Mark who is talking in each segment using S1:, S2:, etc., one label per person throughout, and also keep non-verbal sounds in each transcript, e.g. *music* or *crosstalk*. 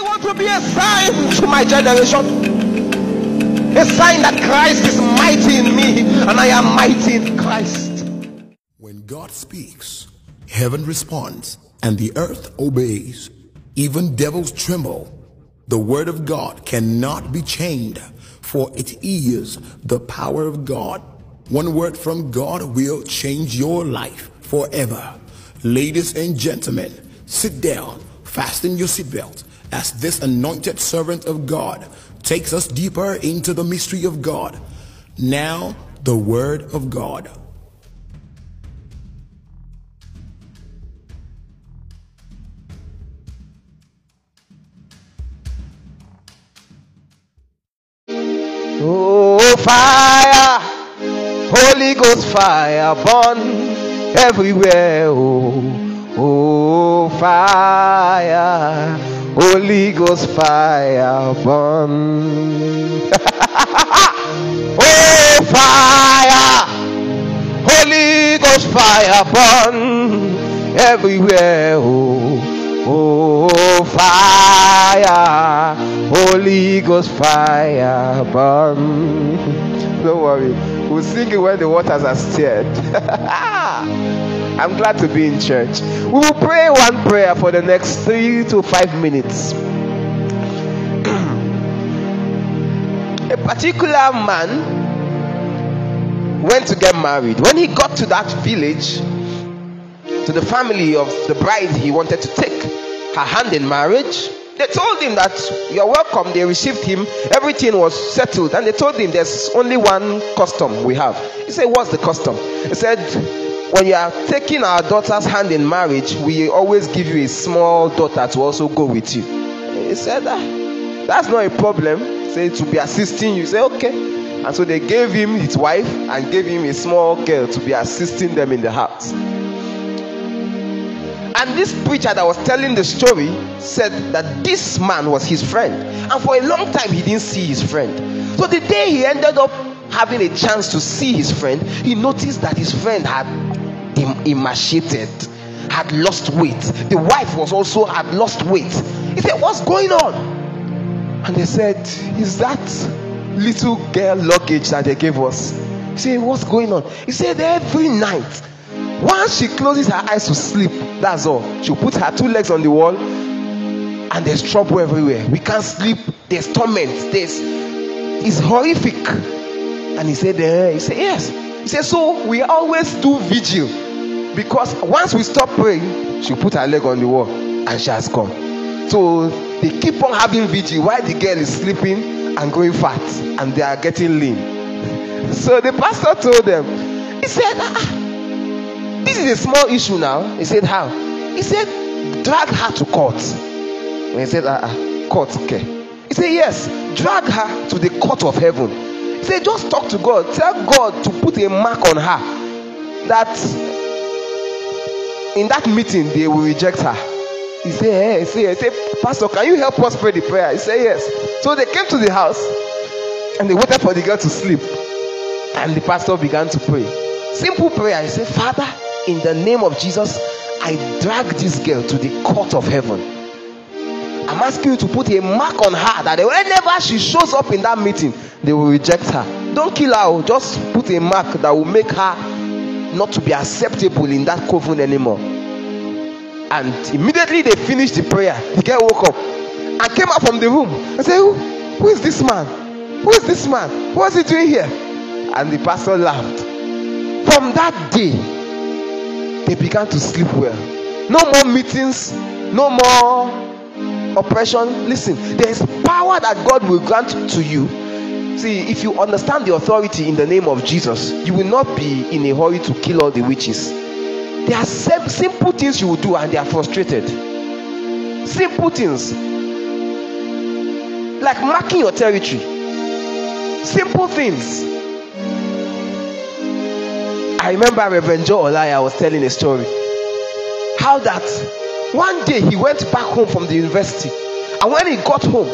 S1: I want to be a sign to my generation. A sign that Christ is mighty in me and I am mighty in Christ.
S2: When God speaks, heaven responds and the earth obeys. Even devils tremble. The word of God cannot be chained, for it is the power of God. One word from God will change your life forever. Ladies and gentlemen, sit down, fasten your seatbelt as this anointed servant of God takes us deeper into the mystery of God. Now, the word of God.
S1: Oh, fire, Holy Ghost fire burn everywhere. Oh, oh, fire, Holy Ghost fire burn. *laughs* oh, fire, Holy Ghost fire burn everywhere. Oh, oh, oh, fire, Holy Ghost fire burn. Don't worry, we'll sing it when the waters are stirred. *laughs* I'm glad to be in church. We will pray one prayer for the next three to five minutes. *clears throat* A particular man went to get married. When he got to that village, to the family of the bride he wanted to take her hand in marriage, they told him that you're welcome. They received him, everything was settled, and they told him there's only one custom we have. He said, What's the custom? He said, When you are taking our daughter's hand in marriage, we always give you a small daughter to also go with you. He said, ah, That's not a problem. Say To be assisting you. Say, Okay. And so they gave him his wife and gave him a small girl to be assisting them in the house. And this preacher that was telling the story said that this man was his friend. And for a long time, he didn't see his friend. So the day he ended up having a chance to see his friend, he noticed that his friend had em- emaciated, had lost weight. The wife was also had lost weight. He said, What's going on? And they said, Is that little girl luggage that they gave us? He said, What's going on? He said, Every night, once she closes her eyes to sleep, that's all. She'll put her two legs on the wall, and there's trouble everywhere. We can't sleep. There's torment. There's it's horrific. And he said, eh, he said, yes. He said, so we always do vigil because once we stop praying, she'll put her leg on the wall and she has come. So they keep on having vigil while the girl is sleeping and growing fat, and they are getting lean. *laughs* So the pastor told them, he said, ah, this is a small issue now. He said, How? He said, Drag her to court. When he said, Ah, uh, court, okay. He said, Yes, drag her to the court of heaven. Said, Just talk to God. Tell God to put a mark on her that in that meeting they will reject her. He said, hey, eh, he said, he said, Pastor, can you help us pray the prayer? He said, Yes. So they came to the house and they waited for the girl to sleep. And the pastor began to pray. Simple prayer. He said, Father, in the name of Jesus, I drag this girl to the court of heaven. I'm asking you to put a mark on her that whenever she shows up in that meeting, they will reject her. Don't kill her, oh. just put a mark that will make her not to be acceptable in that coven anymore. And immediately they finished the prayer, the girl woke up and came out from the room and said, Who, who is this man? Who is this man? What is he doing here? And the pastor laughed. From that day, they began to sleep well. No more meetings, no more oppression. Listen, there is power that God will grant to you. See, if you understand the authority in the name of Jesus, you will not be in a hurry to kill all the witches. There are simple things you will do and they are frustrated. Simple things. Like marking your territory. Simple things. I remember Reverend Joe Olaya was telling a story. How that one day he went back home from the university, and when he got home,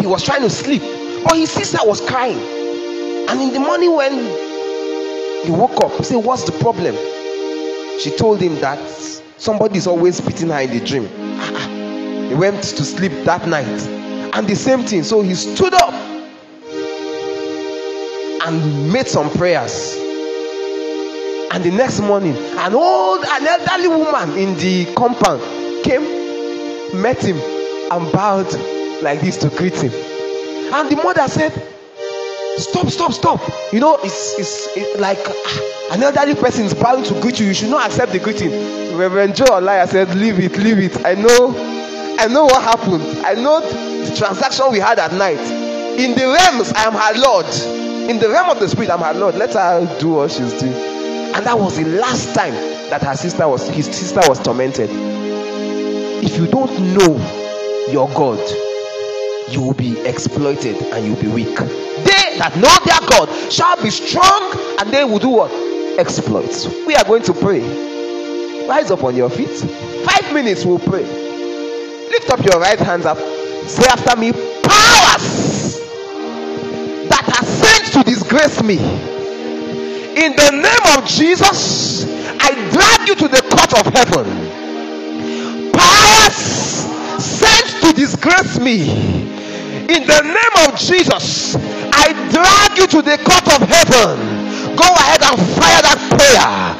S1: he was trying to sleep, but his sister was crying. And in the morning, when he woke up, he said, What's the problem? She told him that somebody is always beating her in the dream. Ah, ah. he went to sleep that night and the same thing so he stood up and made some prayers and the next morning an old an elderly woman in the compound came met him and bowed like this to greet him. And the mother said stop stop stop. You know it's it's it, like ah, an elderly person is bowing to greet you. You should not accept the greeting. Reverend joe olaya said leave it leave it. I know i know what happened. I know the transaction we had at night. In the realms i am her lord. In the realm of the spirit i'm her lord. Let her do what she's doing and that was the last time that her sister was his sister was tormented. If you don't know your god you will be exploited and you'll be weak. They that know their god shall be strong and they will do what? Exploits we are going to pray. Rise up on your feet. Five minutes we'll pray. Lift up your right hands up. Say after me powers that are sent to disgrace me in the name of jesus i drag you to the court of heaven. Powers sent to disgrace me. In the name of jesus i drag you to the court of heaven. Go ahead and fire that prayer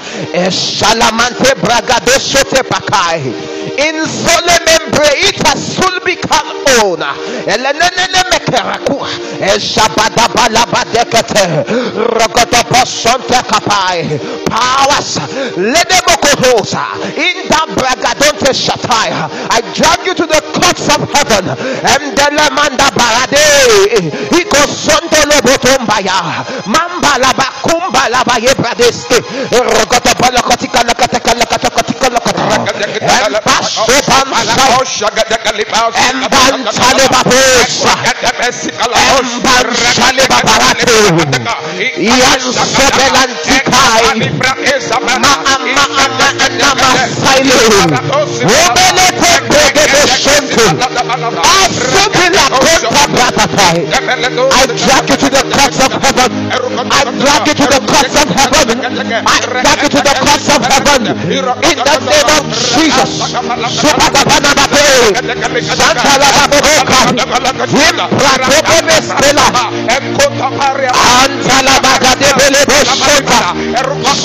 S1: eshalamante bragadosote pakai in solemembre ita sulbikal ona elenene mekeraku eshabadabalabadekete rogodoposonte kapai powers. Ledemokotosa in that bragadonte shatai i drag you to the courts of heaven. Endelemanda barade ikosondolobotombaya mambalabakum balaba yebradeske I drag you to the courts of heaven. I drag you to the courts of heaven. I drag you to the courts of heaven. In the name of Jesus.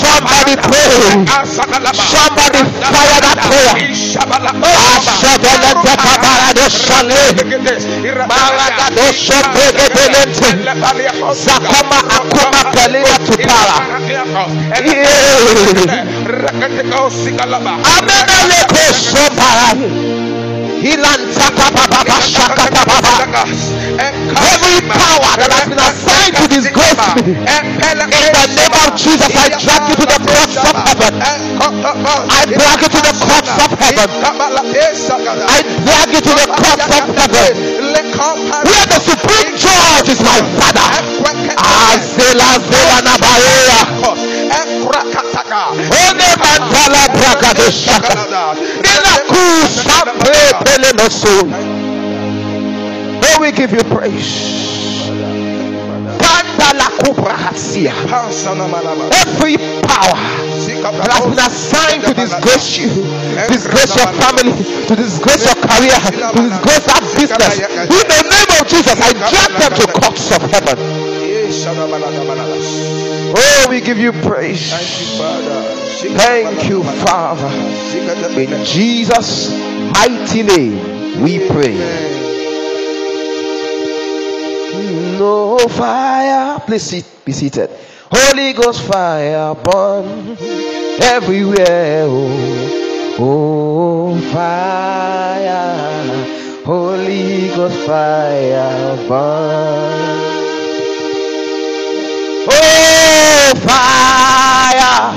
S1: Somebody pray. Somebody fire that prayer. Baba. Every power that has been assigned to disgrace me, in the name of Jesus, I drag you to the courts of heaven. I drag you to the courts of heaven. I drag you to the courts of heaven. Where the supreme judge is my father. Azela zela nabaea. One mantala bragado shaka. Nila kusampe pele Oh, we give you praise. Pandala kubra hatsia. Every power that has been assigned to disgrace you, disgrace your family, to disgrace your career, to disgrace that business. In the name of Jesus, I drag them to courts of heaven. Oh, we give you praise. Thank you, Father. In Jesus' mighty name, we pray. No fire. Please sit, be seated. Holy Ghost fire burn everywhere. Oh, oh fire. Holy Ghost fire burn. Oh fire.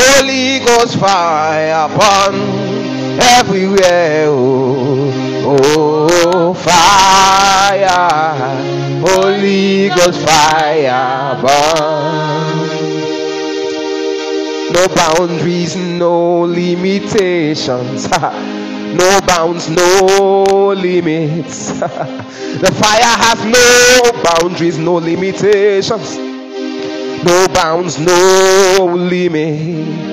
S1: Holy Ghost fire burn everywhere. Oh, oh fire. Holy Ghost fire burn. No boundaries, no limitations. *laughs* no bounds, no limits. *laughs* the fire has no boundaries, no limitations. No bounds, no limits.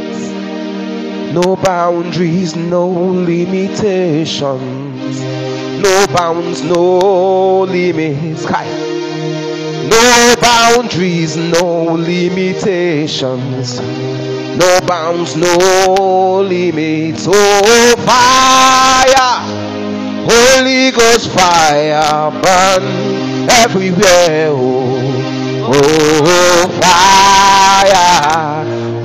S1: No boundaries, no limitations. No bounds, no limits. No boundaries, no limitations. No bounds, no limits. Oh, fire. Holy Ghost fire burn everywhere. Oh, oh fire.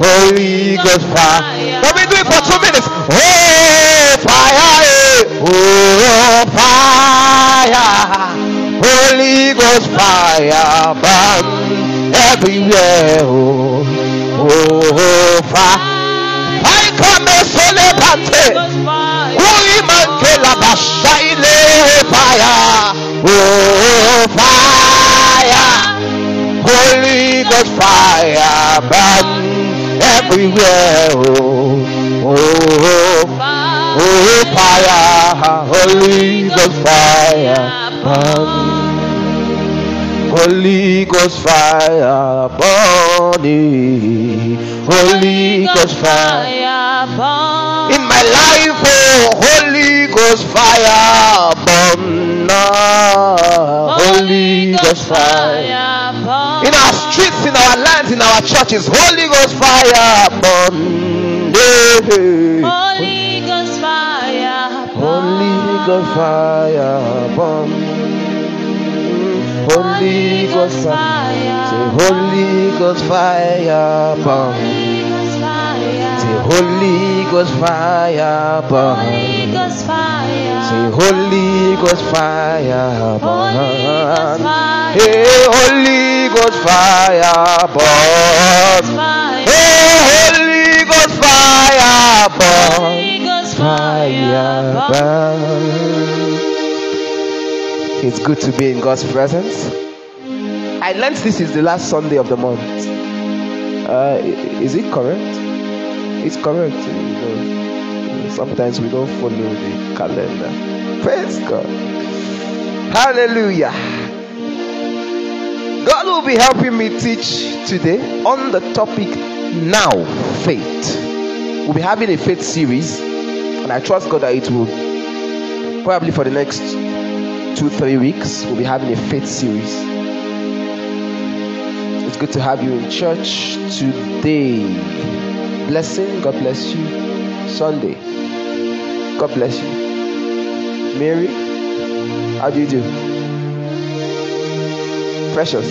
S1: Holy Ghost fire. Let me do it for two minutes. Oh, fire. Oh, fire. Holy Ghost fire burn everywhere. Oh, oh fire. I come sole pante. Holy manke la bashaile fire. Oh fire. Holy Ghost fire burn everywhere. Oh, oh, oh fire. Holy Ghost fire burn. Holy Ghost fire burning. Holy Ghost fire. In my life, oh, Holy Ghost fire burn. Ah, Holy Ghost fire. In our streets, in our lands, in our churches, Holy Ghost fire burn. Yeah.
S3: Holy Ghost fire.
S1: Holy Ghost fire burn. Holy Ghost fire. Say Holy Ghost fire burn.
S3: Holy Ghost fire.
S1: Say Holy Ghost fire burn.
S3: Ghost fire.
S1: Say Holy Ghost fire
S3: Holy Ghost
S1: burn.
S3: fire.
S1: Hey Holy Ghost fire burn.
S3: Fire.
S1: Hey Holy Ghost fire burn.
S3: Holy Ghost
S1: Fire
S3: fire.
S1: burn. It's good to be in God's presence. I learned this is the last Sunday of the month. Uh, is it correct? It's correct. Sometimes we don't follow the calendar. Praise God. Hallelujah. God will be helping me teach today on the topic now faith. We'll be having a faith series, and I trust God that it will probably for the next two, three weeks, we'll be having a faith series. It's good to have you in church today. Blessing, God bless you. Sunday, God bless you. Mary, how do you do? Precious,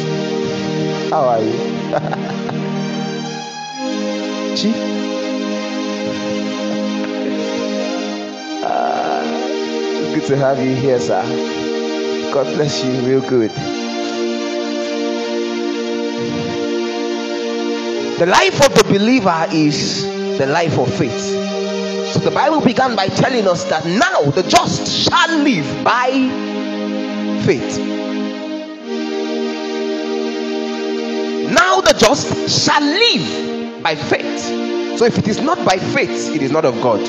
S1: how are you? *laughs* Chief, Ah, it's good to have you here, sir. God bless you, real good. The life of the believer is the life of faith. So the Bible began by telling us that now the just shall live by faith. Now the just shall live by faith. So if it is not by faith, it is not of God.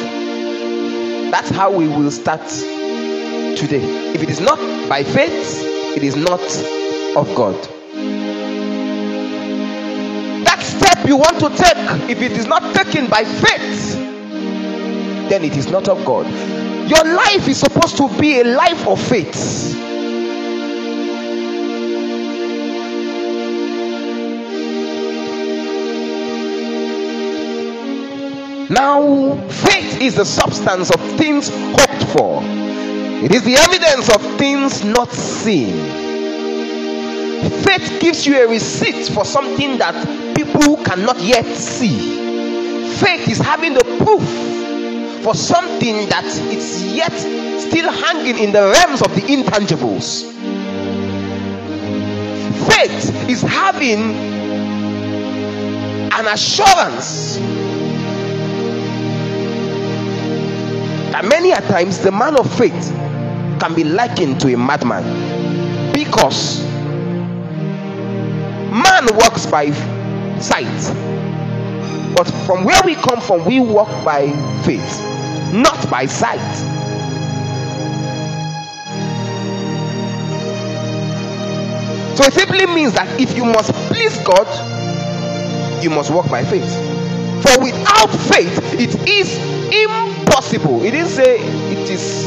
S1: That's how we will start today. If it is not by faith, it is not of God. That step you want to take, if it is not taken by faith, then it is not of God. Your life is supposed to be a life of faith. Now, faith is the substance of things hoped for, it is the evidence of things not seen. Faith gives you a receipt for something that people cannot yet see. Faith is having the proof for something that it's yet still hanging in the realms of the intangibles. Faith is having an assurance that many a times the man of faith can be likened to a madman. Because man walks by sight. But from where we come from we walk by faith not by sight so it simply means that if you must please god you must walk by faith for without faith, it is impossible. He didn't say it is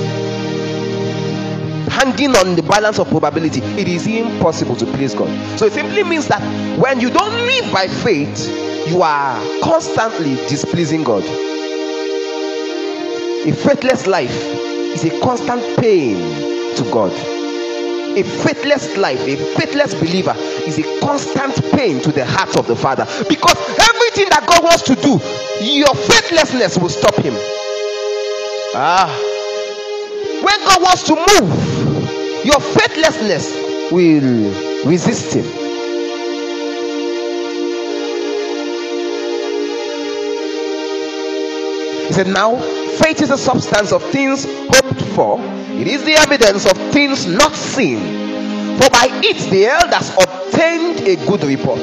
S1: hanging on the balance of probability. It is impossible to please God. So it simply means that when you don't live by faith, you are constantly displeasing God. A faithless life is a constant pain to God. A faithless life, a faithless believer is a constant pain to the heart of the Father because everything that God wants to do, your faithlessness will stop Him. Ah, when God wants to move, your faithlessness will resist Him. He said, Now faith is the substance of things hoped for, it is the evidence of things not seen. For by it the elders obtained a good report.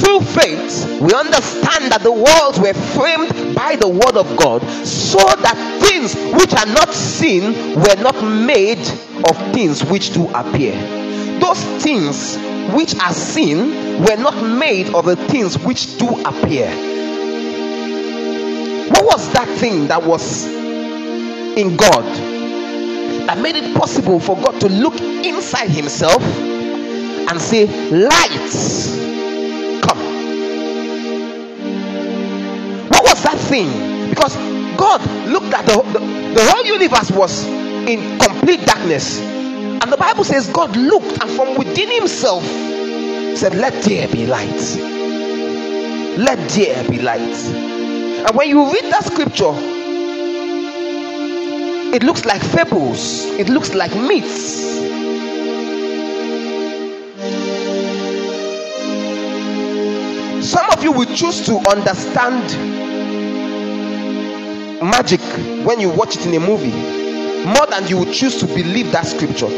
S1: Through faith, we understand that the worlds were framed by the word of God, so that things which are not seen were not made of things which do appear. Those things which are seen were not made of the things which do appear. What was that thing that was in God that made it possible for God to look inside Himself and say, Light, come? What was that thing? Because God looked at the, the, the whole universe was in complete darkness. And the Bible says God looked and from within himself said, Let there be light. Let there be light. And when you read that scripture, it looks like fables, it looks like myths. Some of you will choose to understand magic when you watch it in a movie more than you would choose to believe that scripture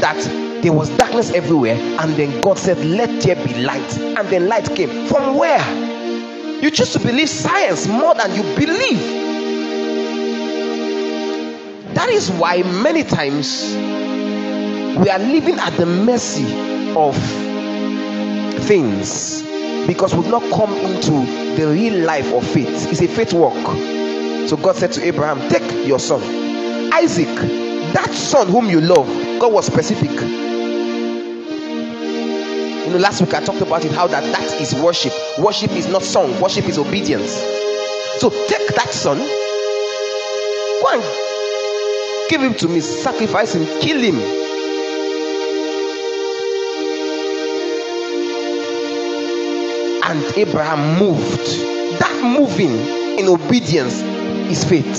S1: that there was darkness everywhere and then God said, Let there be light, and then light came. From where? You choose to believe science more than you believe. That is why many times we are living at the mercy of things because we've not come into the real life of faith. It's a faith walk. So God said to Abraham, Take your son, Isaac, that son whom you love. God was specific. You know, last week I talked about it how that that is worship. Worship is not song, worship is obedience. So take that son, go and give him to me, sacrifice him, kill him. And Abraham moved. That moving in obedience is faith.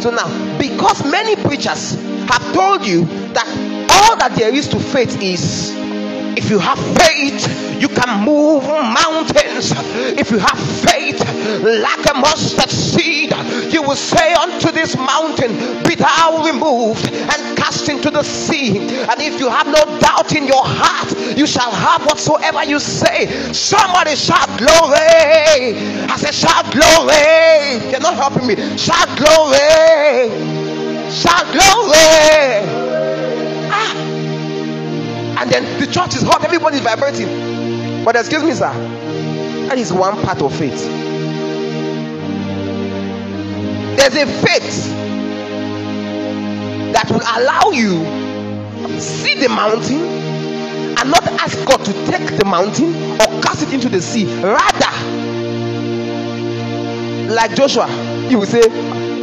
S1: So now, because many preachers have told you that all that there is to faith is if you have faith, you can move mountains. If you have faith like a mustard seed, you will say unto this mountain, Be thou removed and cast into the sea. And if you have no doubt in your heart, you shall have whatsoever you say. Somebody shout glory. I said, Shout glory. You're not helping me. Shout glory. Shout glory. And then the church is hot, everybody is vibrating. But excuse me, sir, that is one part of faith. There's a faith that will allow you see the mountain and not ask God to take the mountain or cast it into the sea. Rather, like Joshua, he will say,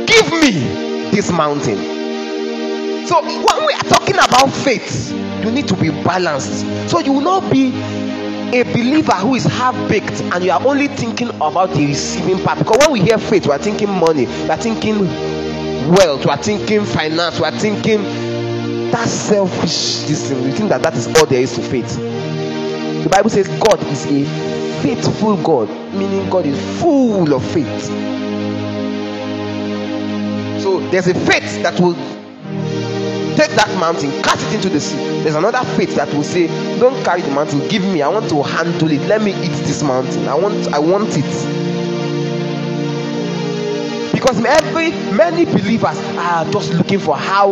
S1: Give me this mountain. So when we are talking about faith, you need to be balanced. So you will not be a believer who is half baked and you are only thinking about the receiving part. Because when we hear faith, we are thinking money, we are thinking wealth, we are thinking finance, we are thinking that selfish this thing. We think that that is all there is to faith. The Bible says God is a faithful God, meaning God is full of faith. So there's a faith that will take that mountain, cast it into the sea. There's another faith that will say, Don't carry the mountain, give me. I want to handle it. Let me eat this mountain. I want I want it. Because every many believers are just looking for how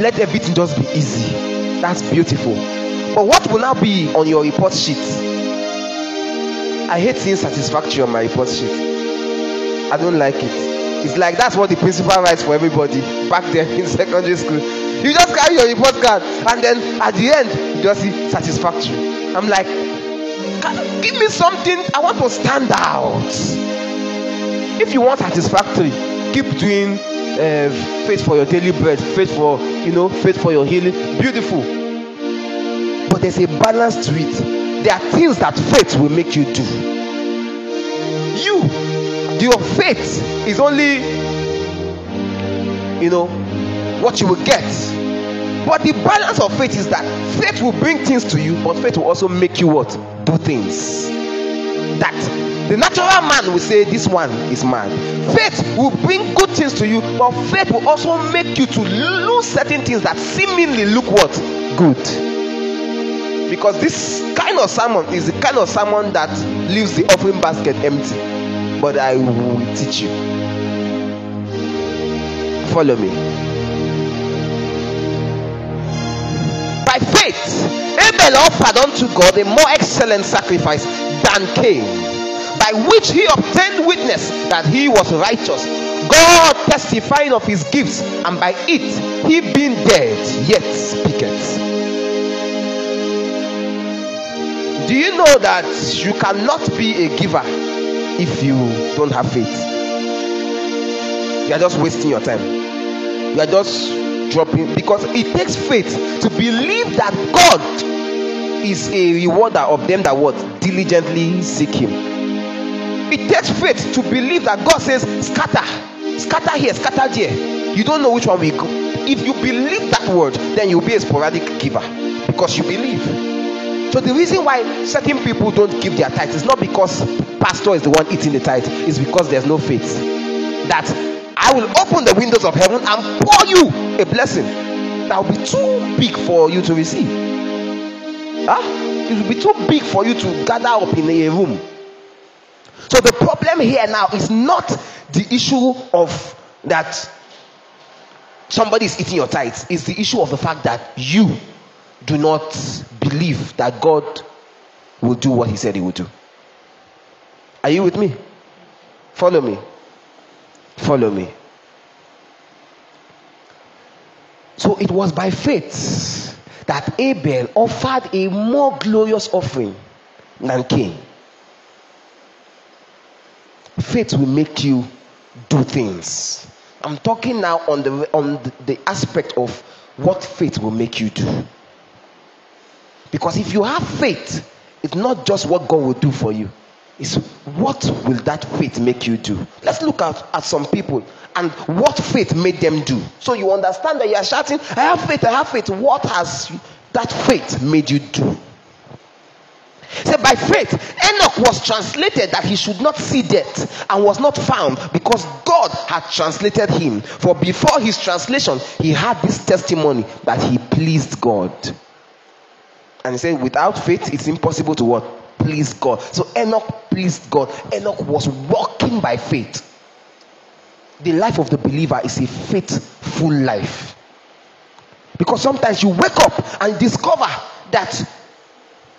S1: let everything just be easy. That's beautiful. But what will now be on your report sheet? I hate seeing satisfactory on my report sheet. I don't like it. It's like that's what the principal writes for everybody back there in secondary school. You just carry your report card and then at the end you just see satisfactory. I'm like, give me something. I want to stand out. If you want satisfactory, keep doing uh, faith for your daily bread, faith for you know, faith for your healing. Beautiful. But there's a balance to it. There are things that faith will make you do. You, your faith is only, you know, what you will get. But the balance of faith is that faith will bring things to you, but faith will also make you what? Do things. That the natural man will say, This one is mad. Faith will bring good things to you, but faith will also make you to lose certain things that seemingly look what? Good because this kind of sermon is the kind of sermon that leaves the offering basket empty but i will teach you. Follow me. By faith abel offered unto god a more excellent sacrifice than cain by which he obtained witness that he was righteous. God testifying of his gifts and by it he being dead yet speaketh. Do you know that you cannot be a giver if you don't have faith? You are just wasting your time. You are just dropping because it takes faith to believe that God is a rewarder of them that what diligently seek Him. It takes faith to believe that God says, scatter, scatter here, scatter there. You don't know which one will go. If you believe that word, then you'll be a sporadic giver because you believe. So the reason why certain people don't give their tithe is not because pastor is the one eating the tithe, it's because there's no faith. That I will open the windows of heaven and pour you a blessing that will be too big for you to receive. Huh? It will be too big for you to gather up in a room. So the problem here now is not the issue of that somebody is eating your tithes, it's the issue of the fact that you do not believe that God will do what He said He will do. Are you with me? Follow me. Follow me. So it was by faith that Abel offered a more glorious offering than Cain. Faith will make you do things. I'm talking now on the on the, the aspect of what faith will make you do. Because if you have faith, it's not just what God will do for you, it's what will that faith make you do. Let's look at, at some people and what faith made them do. So you understand that you are shouting, I have faith, I have faith. What has that faith made you do? Say by faith, Enoch was translated that he should not see death and was not found because God had translated him. For before his translation, he had this testimony that he pleased God. And he said, without faith, it's impossible to what? Please God. So Enoch pleased God. Enoch was walking by faith. The life of the believer is a faithful life. Because sometimes you wake up and discover that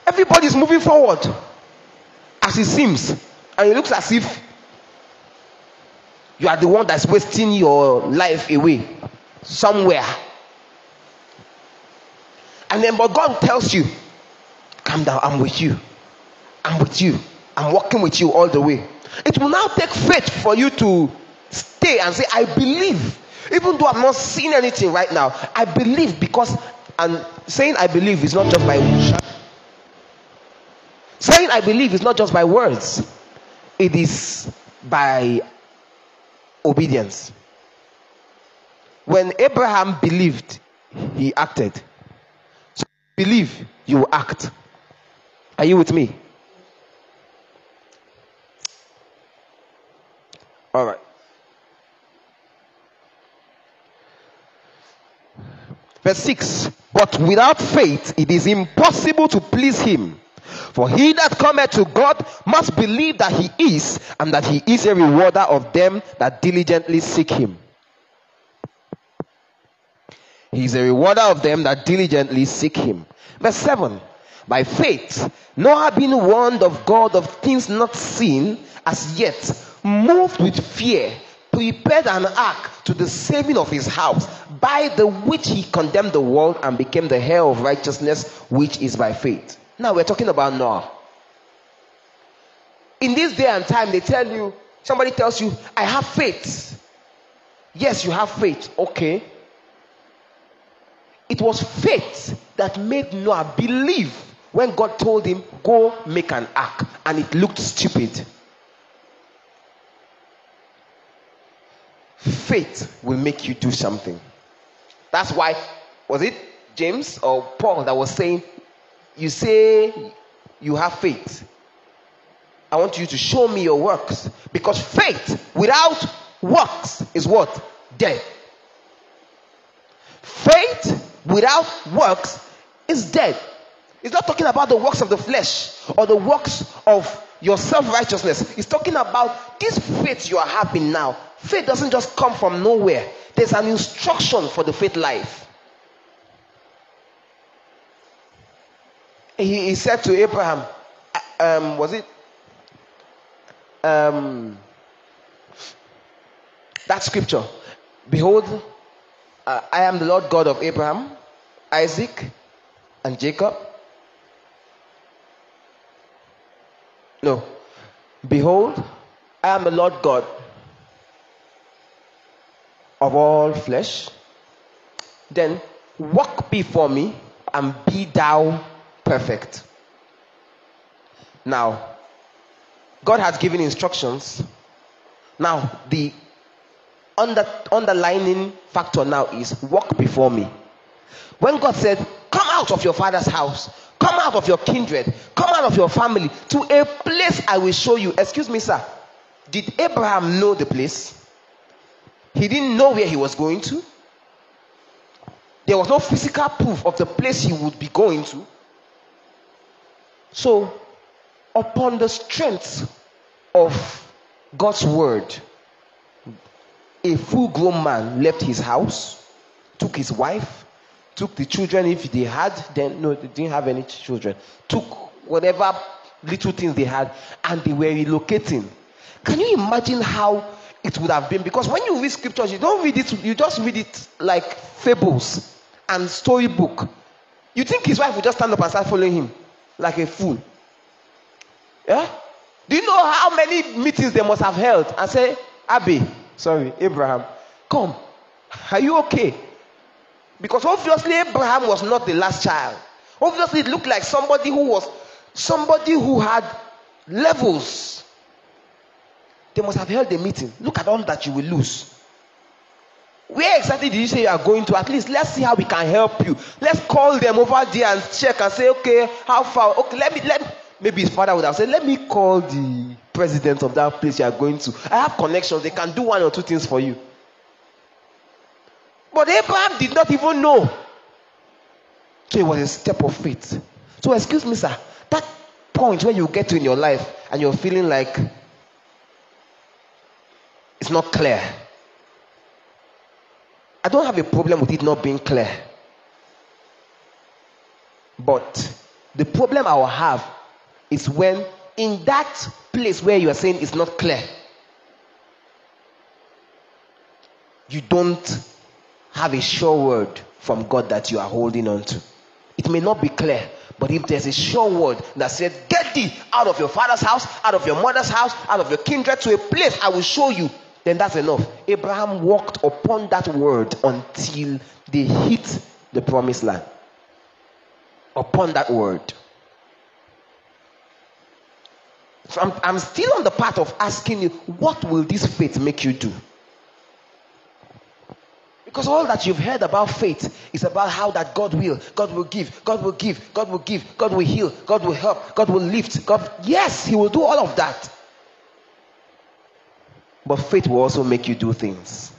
S1: everybody is moving forward as it seems. And it looks as if you are the one that's wasting your life away somewhere. And then, but God tells you, calm down, I'm with you. I'm with you. I'm walking with you all the way. It will now take faith for you to stay and say, I believe. Even though I'm not seeing anything right now, I believe because, and saying I believe is not just by saying I believe is not just by words, it is by obedience. When Abraham believed, he acted. Believe, you will act. Are you with me? All right. Verse 6 But without faith it is impossible to please him. For he that cometh to God must believe that he is, and that he is a rewarder of them that diligently seek him. He is a rewarder of them that diligently seek him. Verse 7 By faith, Noah being warned of God of things not seen as yet, moved with fear, prepared an ark to the saving of his house, by the which he condemned the world and became the heir of righteousness, which is by faith. Now we're talking about Noah. In this day and time, they tell you, somebody tells you, I have faith. Yes, you have faith. Okay. It was faith that made Noah believe when God told him, Go make an ark, and it looked stupid. Faith will make you do something. That's why, was it James or Paul that was saying, You say you have faith. I want you to show me your works. Because faith without works is what? Dead. Faith without works is dead. It's not talking about the works of the flesh or the works of your self righteousness. It's talking about this faith you are having now. Faith doesn't just come from nowhere, there's an instruction for the faith life. He, he said to Abraham, uh, um, was it? Um, that scripture Behold, uh, I am the Lord God of Abraham, Isaac, and Jacob. No. Behold, I am the Lord God of all flesh. Then walk before me and be thou perfect. Now, God has given instructions. Now, the under, underlining factor now is walk before me. When God said, Come out of your father's house, come out of your kindred, come out of your family to a place I will show you. Excuse me, sir. Did Abraham know the place? He didn't know where he was going to. There was no physical proof of the place he would be going to. So, upon the strength of God's word, a full grown man left his house, took his wife, took the children if they had, then no, they didn't have any children, took whatever little things they had, and they were relocating. Can you imagine how it would have been? Because when you read scriptures, you don't read it, you just read it like fables and storybook. You think his wife would just stand up and start following him like a fool. Yeah? Do you know how many meetings they must have held and say, Abby, sorry, Abraham, come. Are you okay? Because obviously Abraham was not the last child. Obviously, it looked like somebody who was somebody who had levels. They must have held a meeting. Look at all that you will lose. Where exactly did you say you are going to? At least let's see how we can help you. Let's call them over there and check and say, okay, how far? Okay, let me let maybe his father would have said, let me call the president of that place you are going to. I have connections, they can do one or two things for you. But Abraham did not even know. So it was a step of faith. So, excuse me, sir, that point where you get to in your life and you're feeling like it's not clear. I don't have a problem with it not being clear. But the problem I will have is when in that place where you are saying it's not clear, you don't have a sure word from God that you are holding on to. It may not be clear, but if there's a sure word that said, Get thee out of your father's house, out of your mother's house, out of your kindred to a place I will show you, then that's enough. Abraham walked upon that word until they hit the promised land. Upon that word. I'm, I'm still on the path of asking you, what will this faith make you do? Because all that you've heard about faith is about how that God will, God will give, God will give, God will give, God will heal, God will help, God will lift. God, yes, He will do all of that. But faith will also make you do things.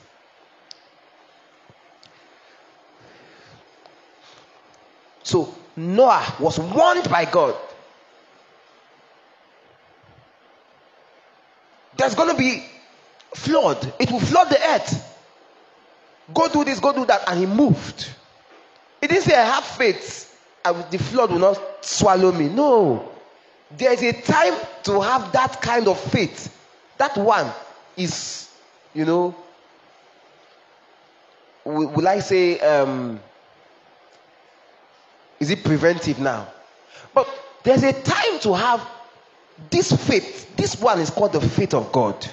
S1: So Noah was warned by God. There's going to be flood. It will flood the earth. Go do this, go do that. And he moved. He didn't say, I have faith. Will- the flood will not swallow me. No. There is a time to have that kind of faith. That one is, you know, will I say, um, is it preventive now? But there's a time to have this faith. This one is called the faith of God.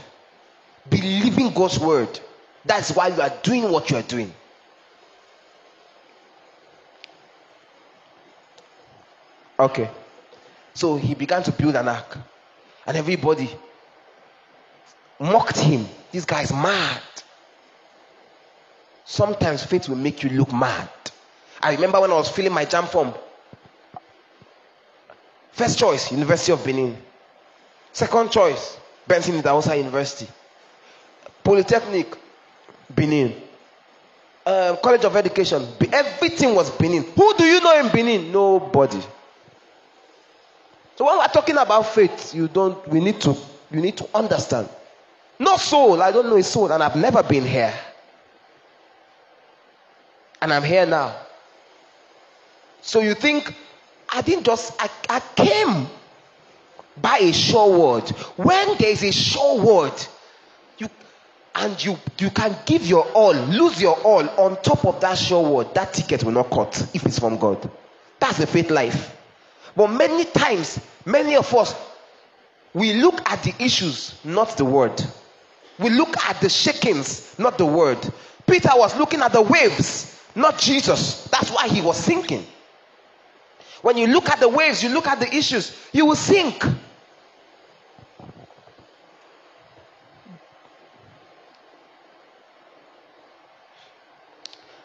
S1: Believing God's word. That's why you are doing what you are doing. Okay. So he began to build an ark. And everybody mocked him. This guy is mad. Sometimes faith will make you look mad. I remember when I was filling my JAMB form. First choice, University of Benin. Second choice, Benson Idahosa University. Polytechnic, Benin. Um, College of Education, everything was Benin. Who do you know in Benin? Nobody. So when we're talking about faith, you don't. We need to. You need to understand. No soul. I don't know a soul, and I've never been here. And I'm here now. So you think I didn't just. I, I came by a sure word. When there is a sure word, you and you you can give your all, lose your all on top of that sure word. That ticket will not cut if it's from God. That's the faith life. But many times, many of us, we look at the issues, not the word. We look at the shakings, not the word. Peter was looking at the waves, not Jesus. That's why he was sinking. When you look at the waves, you look at the issues, you will sink.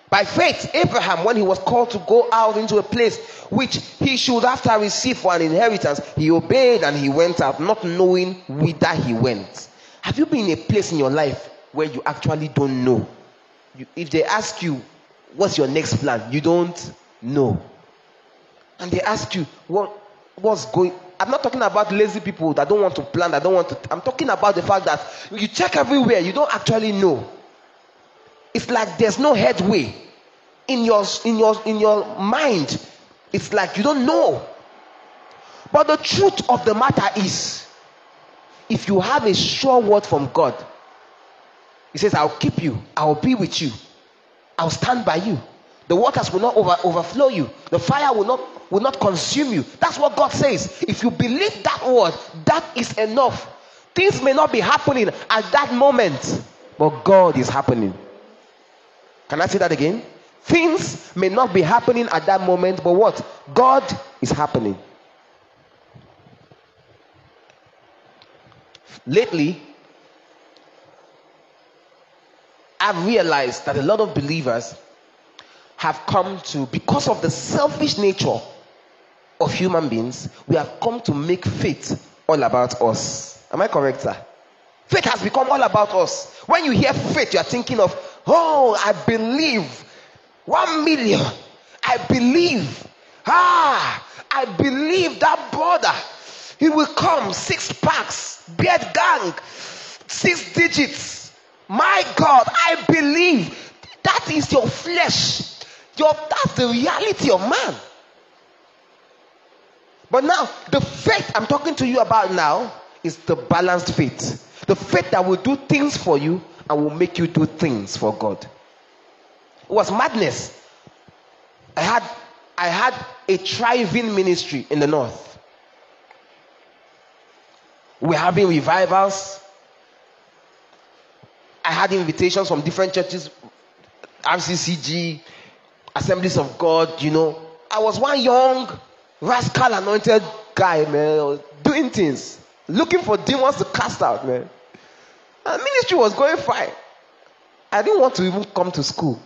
S1: By faith, Abraham, when he was called to go out into a place which he should after receive for an inheritance, he obeyed and he went out, not knowing whither he went. Have you been in a place in your life where you actually don't know? You, if they ask you, What's your next plan? You don't know. And they ask you, What what's going I'm not talking about lazy people that don't want to plan, that don't want to. I'm talking about the fact that you check everywhere, you don't actually know. It's like there's no headway. In your in your in your mind it's like you don't know. But the truth of the matter is if you have a sure word from god he says i'll keep you. I'll be with you. I'll stand by you. The waters will not over, overflow you. The fire will not will not consume you that's what god says if you believe that word that is enough things may not be happening at that moment but god is happening can I say that again? Things may not be happening at that moment, but what? God is happening. Lately, I've realized that a lot of believers have come to, because of the selfish nature of human beings, we have come to make faith all about us. Am I correct, sir? Faith has become all about us. When you hear faith, you are thinking of, oh, I believe. One million. I believe. Ah, I believe that brother. He will come. Six packs, beard gang, six digits. My God, I believe. That is your flesh. Your, that's the reality of man. But now, the faith I'm talking to you about now is the balanced faith. The faith that will do things for you and will make you do things for God. It was madness. I had I had a thriving ministry in the north. We're having revivals. I had invitations from different churches, RCCG, Assemblies of God, you know. I was one young, rascal anointed guy, man, doing things, looking for demons to cast out, man. And ministry was going fine. I didn't want to even come to school.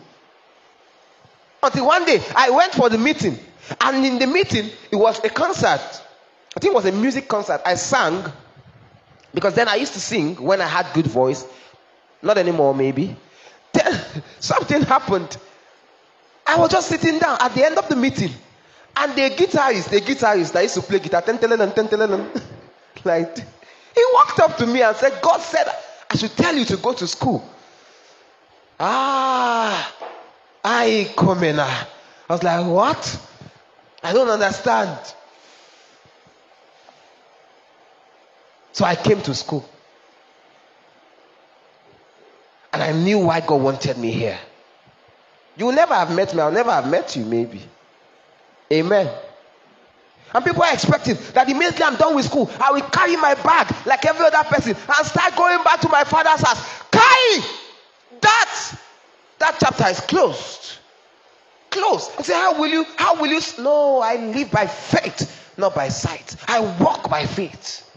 S1: Until one day, I went for the meeting. And in the meeting, it was a concert. I think it was a music concert. I sang. Because then I used to sing when I had good voice. Not anymore, maybe. Then *laughs* something happened. I was just sitting down at the end of the meeting. And the guitarist, the guitarist that used to play guitar, ten ten ten ten *laughs* like he walked up to me and said, God said I should tell you to go to school. Ah, I come in. I was like, what? I don't understand. So I came to school. And I knew why God wanted me here. You will never have met me. I'll never have met you, maybe. Amen. And people are expecting that immediately I'm done with school, I will carry my bag like every other person and start going back to my father's house. Carry that that chapter is closed. Closed. I say, how will you? How will you? No, I live by faith, not by sight. I walk by faith.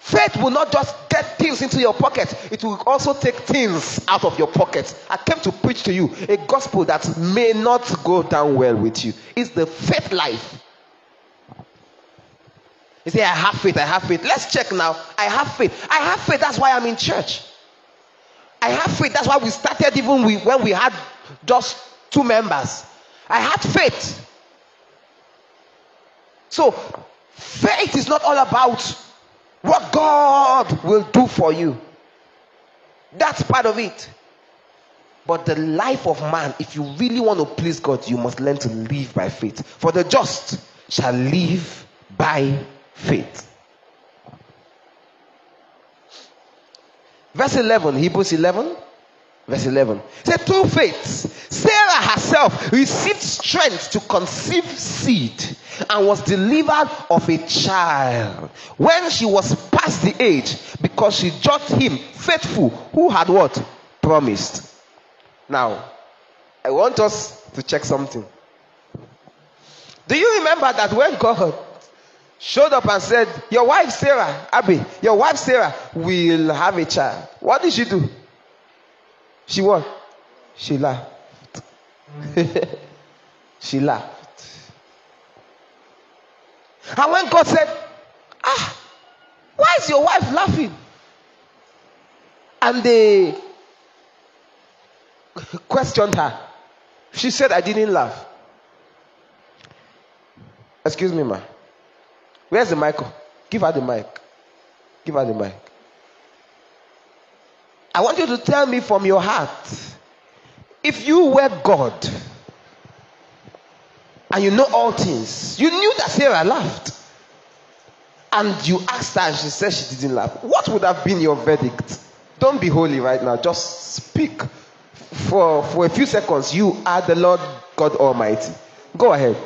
S1: Faith will not just get things into your pocket, it will also take things out of your pocket. I came to preach to you a gospel that may not go down well with you. It's the faith life. You say, I have faith, I have faith. Let's check now. I have faith. I have faith, that's why I'm in church. I have faith, that's why we started even when we had just two members. I had faith. So, faith is not all about what God will do for you. That's part of it. But the life of man, if you really want to please God, you must learn to live by faith. For the just shall live by faith. Verse 11, Hebrews 11, verse 11. Say, through faith, Sarah herself received strength to conceive seed and was delivered of a child when she was past the age because she judged him faithful who had what? Promised. Now, I want us to check something. Do you remember that when God showed up and said, Your wife Sarah, Abby, your wife Sarah will have a child. What did she do? She what? She laughed. *laughs* she laughed. And when God said, Ah, why is your wife laughing? And they questioned her. She said, I didn't laugh. Excuse me, ma. Where's the mic? Give her the mic. Give her the mic. I want you to tell me from your heart if you were God and you know all things, you knew that Sarah laughed, and you asked her and she said she didn't laugh, what would have been your verdict? Don't be holy right now, just speak for, for a few seconds. You are the Lord God Almighty. Go ahead.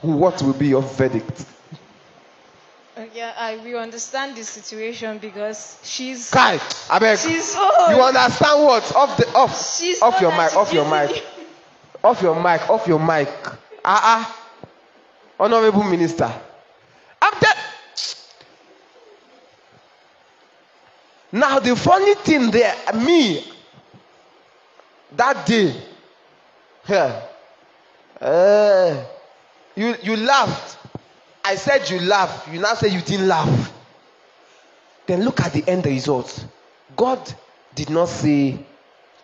S1: What will be your verdict?
S3: Yeah, I will understand the situation because she's.
S1: Kai, I beg.
S3: She's old.
S1: You understand what? Off the off.
S3: She's
S1: off your mic. Off your mic. Off your mic. Off your mic. Ah ah. Honorable Minister. I'm dead. Now the funny thing there, me, that day, yeah, uh, you you laughed. I said you laugh. You now say you didn't laugh. Then look at the end result. God did not say,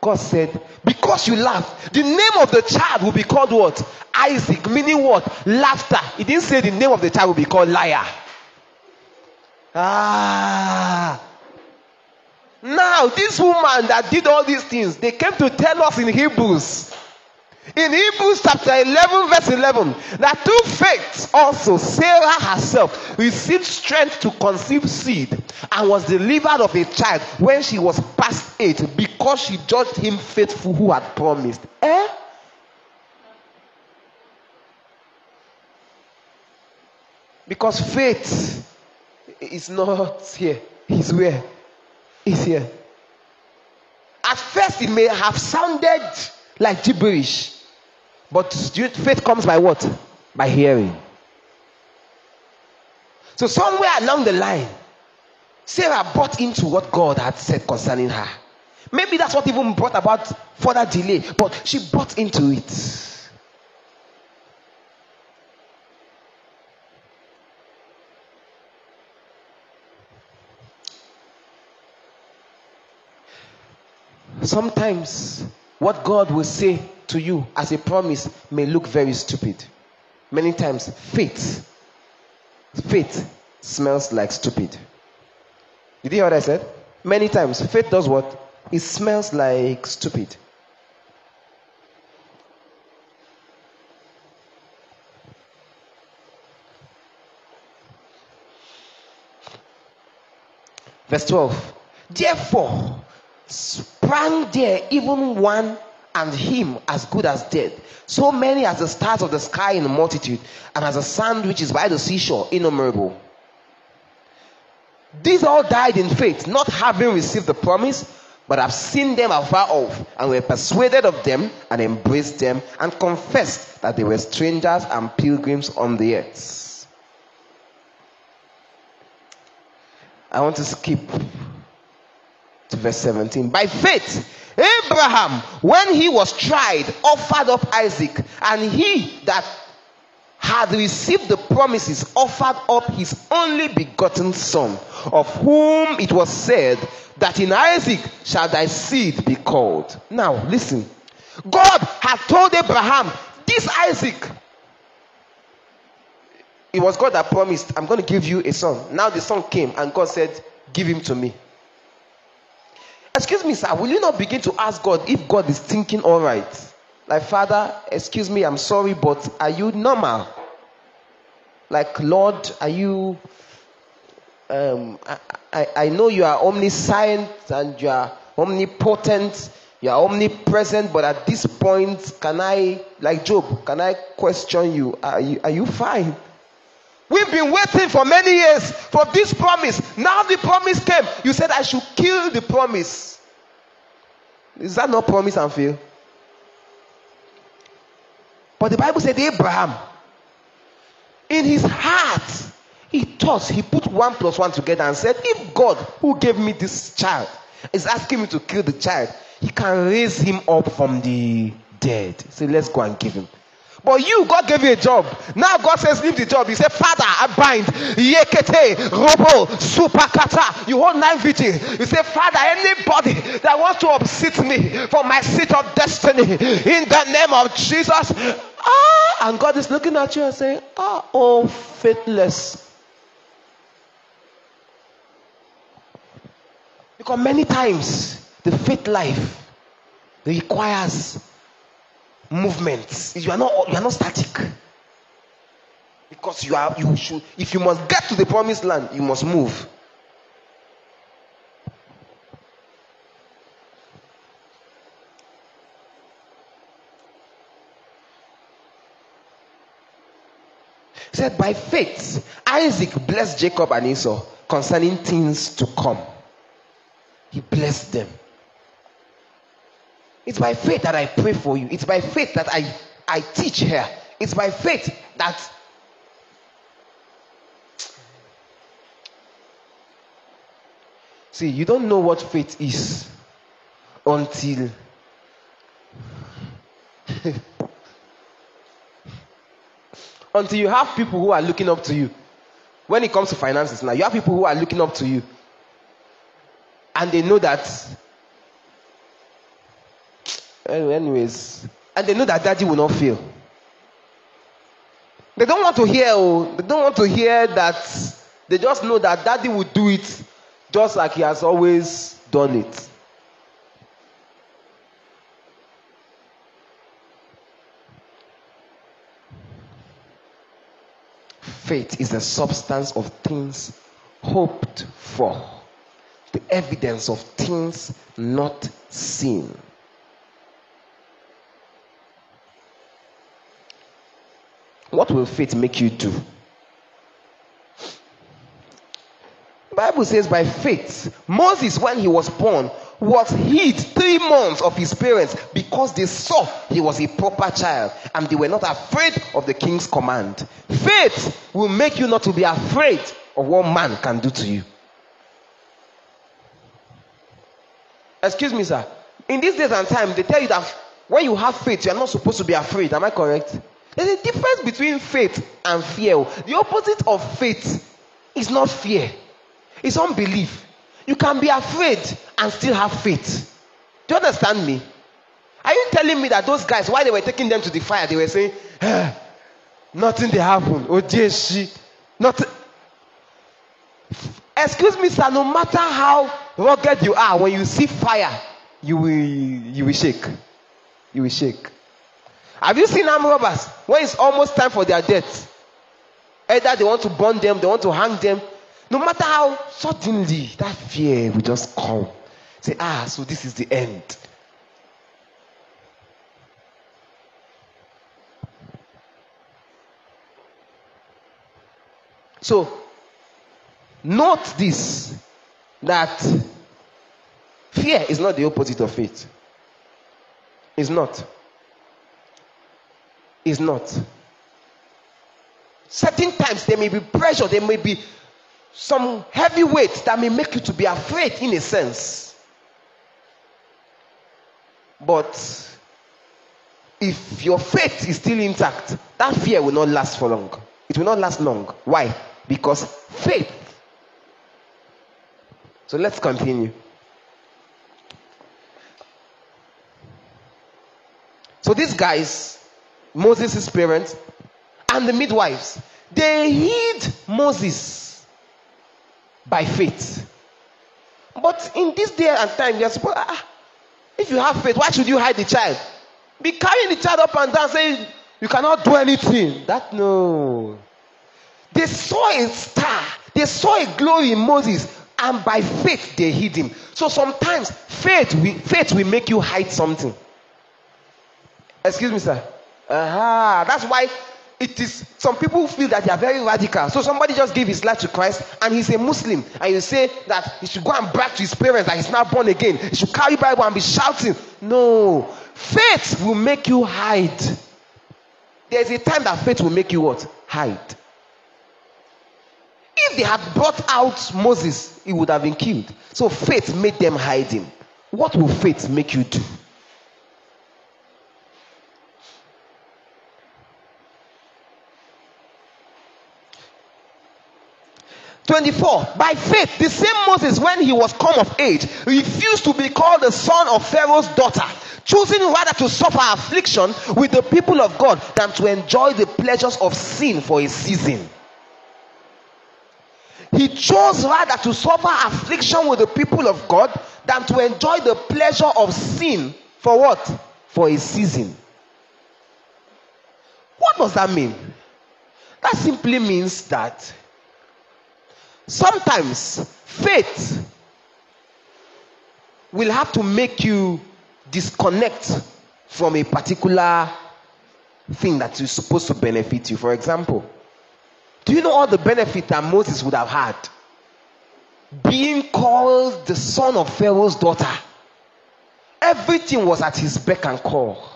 S1: God said, because you laughed, the name of the child will be called what? Isaac, meaning what? Laughter. He didn't say the name of the child will be called liar. Ah. Now, this woman that did all these things, they came to tell us in Hebrews in Hebrews chapter 11, verse 11, that through faith also Sarah herself received strength to conceive seed and was delivered of a child when she was past age because she judged him faithful who had promised. Eh? Because faith is not here, it's where? It's here. At first, it may have sounded like gibberish. But faith comes by what? By hearing. So, somewhere along the line, Sarah bought into what God had said concerning her. Maybe that's what even brought about further delay, but she bought into it. Sometimes what God will say to you as a promise may look very stupid. Many times, faith, faith smells like stupid. Did you hear what I said? Many times, faith does what? It smells like stupid. Verse 12. Therefore, sprang there even one and him as good as dead. So many as the stars of the sky in multitude, and as the sand which is by the seashore, innumerable. These all died in faith, not having received the promise, but have seen them afar off, and were persuaded of them, and embraced them, and confessed that they were strangers and pilgrims on the earth. I want to skip to verse 17. By faith, Abraham, when he was tried, offered up Isaac, and he that had received the promises offered up his only begotten son, of whom it was said, That in Isaac shall thy seed be called. Now, listen. God had told Abraham, This Isaac, it was God that promised, I'm going to give you a son. Now the son came, and God said, Give him to me. Excuse me, sir, will you not begin to ask God if God is thinking all right? Like, Father, excuse me, I'm sorry, but are you normal? Like, Lord, are you. Um, I, I, I know you are omniscient and you are omnipotent, you are omnipresent, but at this point, can I, like Job, can I question you? Are you, are you fine? We've been waiting for many years for this promise. Now the promise came. You said I should kill the promise. Is that not promise and fail? But the Bible said Abraham, in his heart, he thought, he put one plus one together and said, If God, who gave me this child, is asking me to kill the child, he can raise him up from the dead. So let's go and give him. But you, God gave you a job. Now God says, leave the job. You say, Father, I bind. Yekete, robo, supakata. You hold nine vigil. You say, Father, anybody that wants to upset me for my seat of destiny, in the name of Jesus. Ah, and God is looking at you and saying, Ah, oh, faithless. Because many times the faith life requires movements. You are not you are not static. Because you are you should if you must get to the promised land, you must move. said by faith Isaac blessed Jacob and Esau concerning things to come. He blessed them. It's by faith that I pray for you. It's by faith that I, I teach here. It's by faith that See, you don't know what faith is until *laughs* until you have people who are looking up to you. When it comes to finances now, you have people who are looking up to you. And they know that anyways, and they know that daddy will not fail. They don't want to hear, oh, they don't want to hear that. They just know that daddy will do it just like he has always done it. Faith is the substance of things hoped for, the evidence of things not seen. What will faith make you do? Bible says by faith, Moses, when he was born, was hid three months of his parents because they saw he was a proper child and they were not afraid of the king's command. Faith will make you not to be afraid of what man can do to you. Excuse me, sir. In these days and time, they tell you that when you have faith, you are not supposed to be afraid. Am I correct? There's a difference between faith and fear. The opposite of faith is not fear, it's unbelief. You can be afraid and still have faith. Do you understand me? Are you telling me that those guys, while they were taking them to the fire, they were saying, ah, Nothing they happen. Oh, dear, she. Nothing. Excuse me, sir, no matter how rugged you are, when you see fire, you will, you will shake. You will shake. Have you seen armed robbers when it's almost time for their death? Either they want to burn them, they want to hang them. No matter how suddenly that fear will just come. Say, ah, so this is the end. So, note this that fear is not the opposite of faith. It's not. It's not. Certain times there may be pressure, there may be some heavy weight that may make you to be afraid in a sense. But if your faith is still intact, that fear will not last for long. It will not last long. Why? Because faith. So let's continue. So these guys, Moses' parents, and the midwives, they hid Moses by faith. But in this day and time, you're supposed, ah, if you have faith, why should you hide the child? Be carrying the child up and down saying, you cannot do anything. That no. They saw a star, they saw a glory in Moses, and by faith they hid him. So sometimes faith will, faith will make you hide something. Excuse me, sir. Aha, that's why it is some people feel that they are very radical. So somebody just gave his life to Christ and he's a Muslim, and you say that he should go and brag to his parents that he's now born again. He should carry Bible and be shouting. No, faith will make you hide. There's a time that faith will make you what? Hide. If they had brought out Moses, he would have been killed. So faith made them hide him. What will faith make you do? 24. By faith, the same Moses, when he was come of age, refused to be called the son of Pharaoh's daughter, choosing rather to suffer affliction with the people of God than to enjoy the pleasures of sin for a season. He chose rather to suffer affliction with the people of God than to enjoy the pleasure of sin for what? For a season. What does that mean? That simply means that Sometimes faith will have to make you disconnect from a particular thing that is supposed to benefit you. For example, do you know all the benefit that Moses would have had? Being called the son of Pharaoh's daughter. Everything was at his beck and call.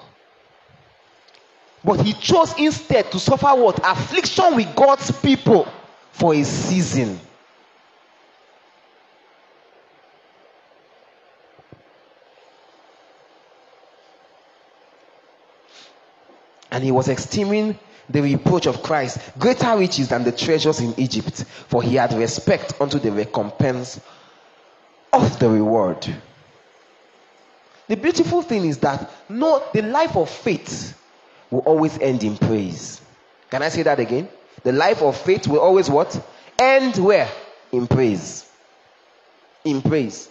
S1: But he chose instead to suffer what? Affliction with God's people for a season. And he was esteeming the reproach of Christ greater riches than the treasures in Egypt, for he had respect unto the recompense of the reward. The beautiful thing is that no, the life of faith will always end in praise. Can I say that again? The life of faith will always what? End where? In praise. In praise.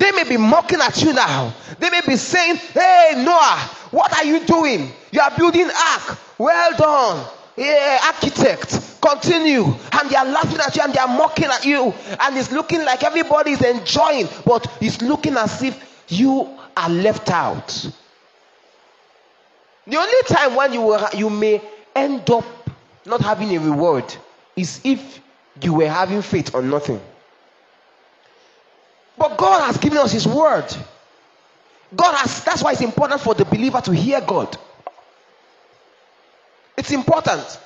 S1: They may be mocking at you now. They may be saying, Hey, Noah, what are you doing? You are building ark. Well done. Yeah, architect. Continue. And they are laughing at you and they are mocking at you. And it's looking like everybody is enjoying, but it's looking as if you are left out. The only time when you, will, you may end up not having a reward is if you were having faith on nothing. But God has given us His word. God has, that's why it's important for the believer to hear God. It's important.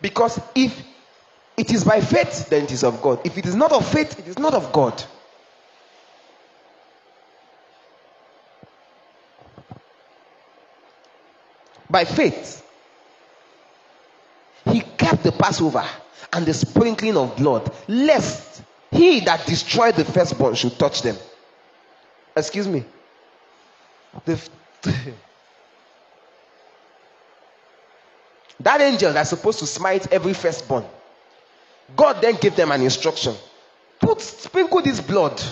S1: Because if it is by faith, then it is of God. If it is not of faith, it is not of God. By faith, he kept the Passover and the sprinkling of blood, lest he that destroyed the firstborn should touch them. Excuse me. The, *laughs* that angel that's supposed to smite every firstborn, God then gave them an instruction. Put sprinkle this blood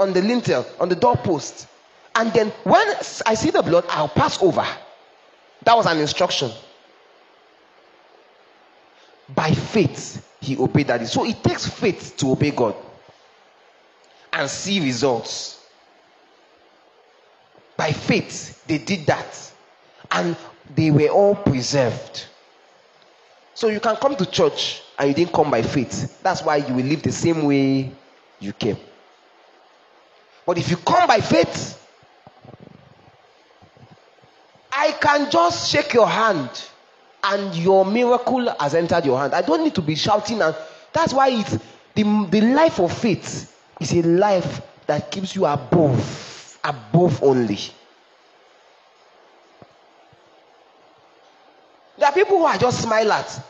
S1: on the lintel, on the doorpost. And then when I see the blood, I'll pass over. That was an instruction. By faith, he obeyed that. So it takes faith to obey God and see results. By faith, they did that and they were all preserved. So you can come to church and you didn't come by faith. That's why you will live the same way you came. But if you come by faith, I can just shake your hand and your miracle has entered your hand. I don't need to be shouting and that's why it's the, the life of faith is a life that keeps you above, above only. There are people who are just smile at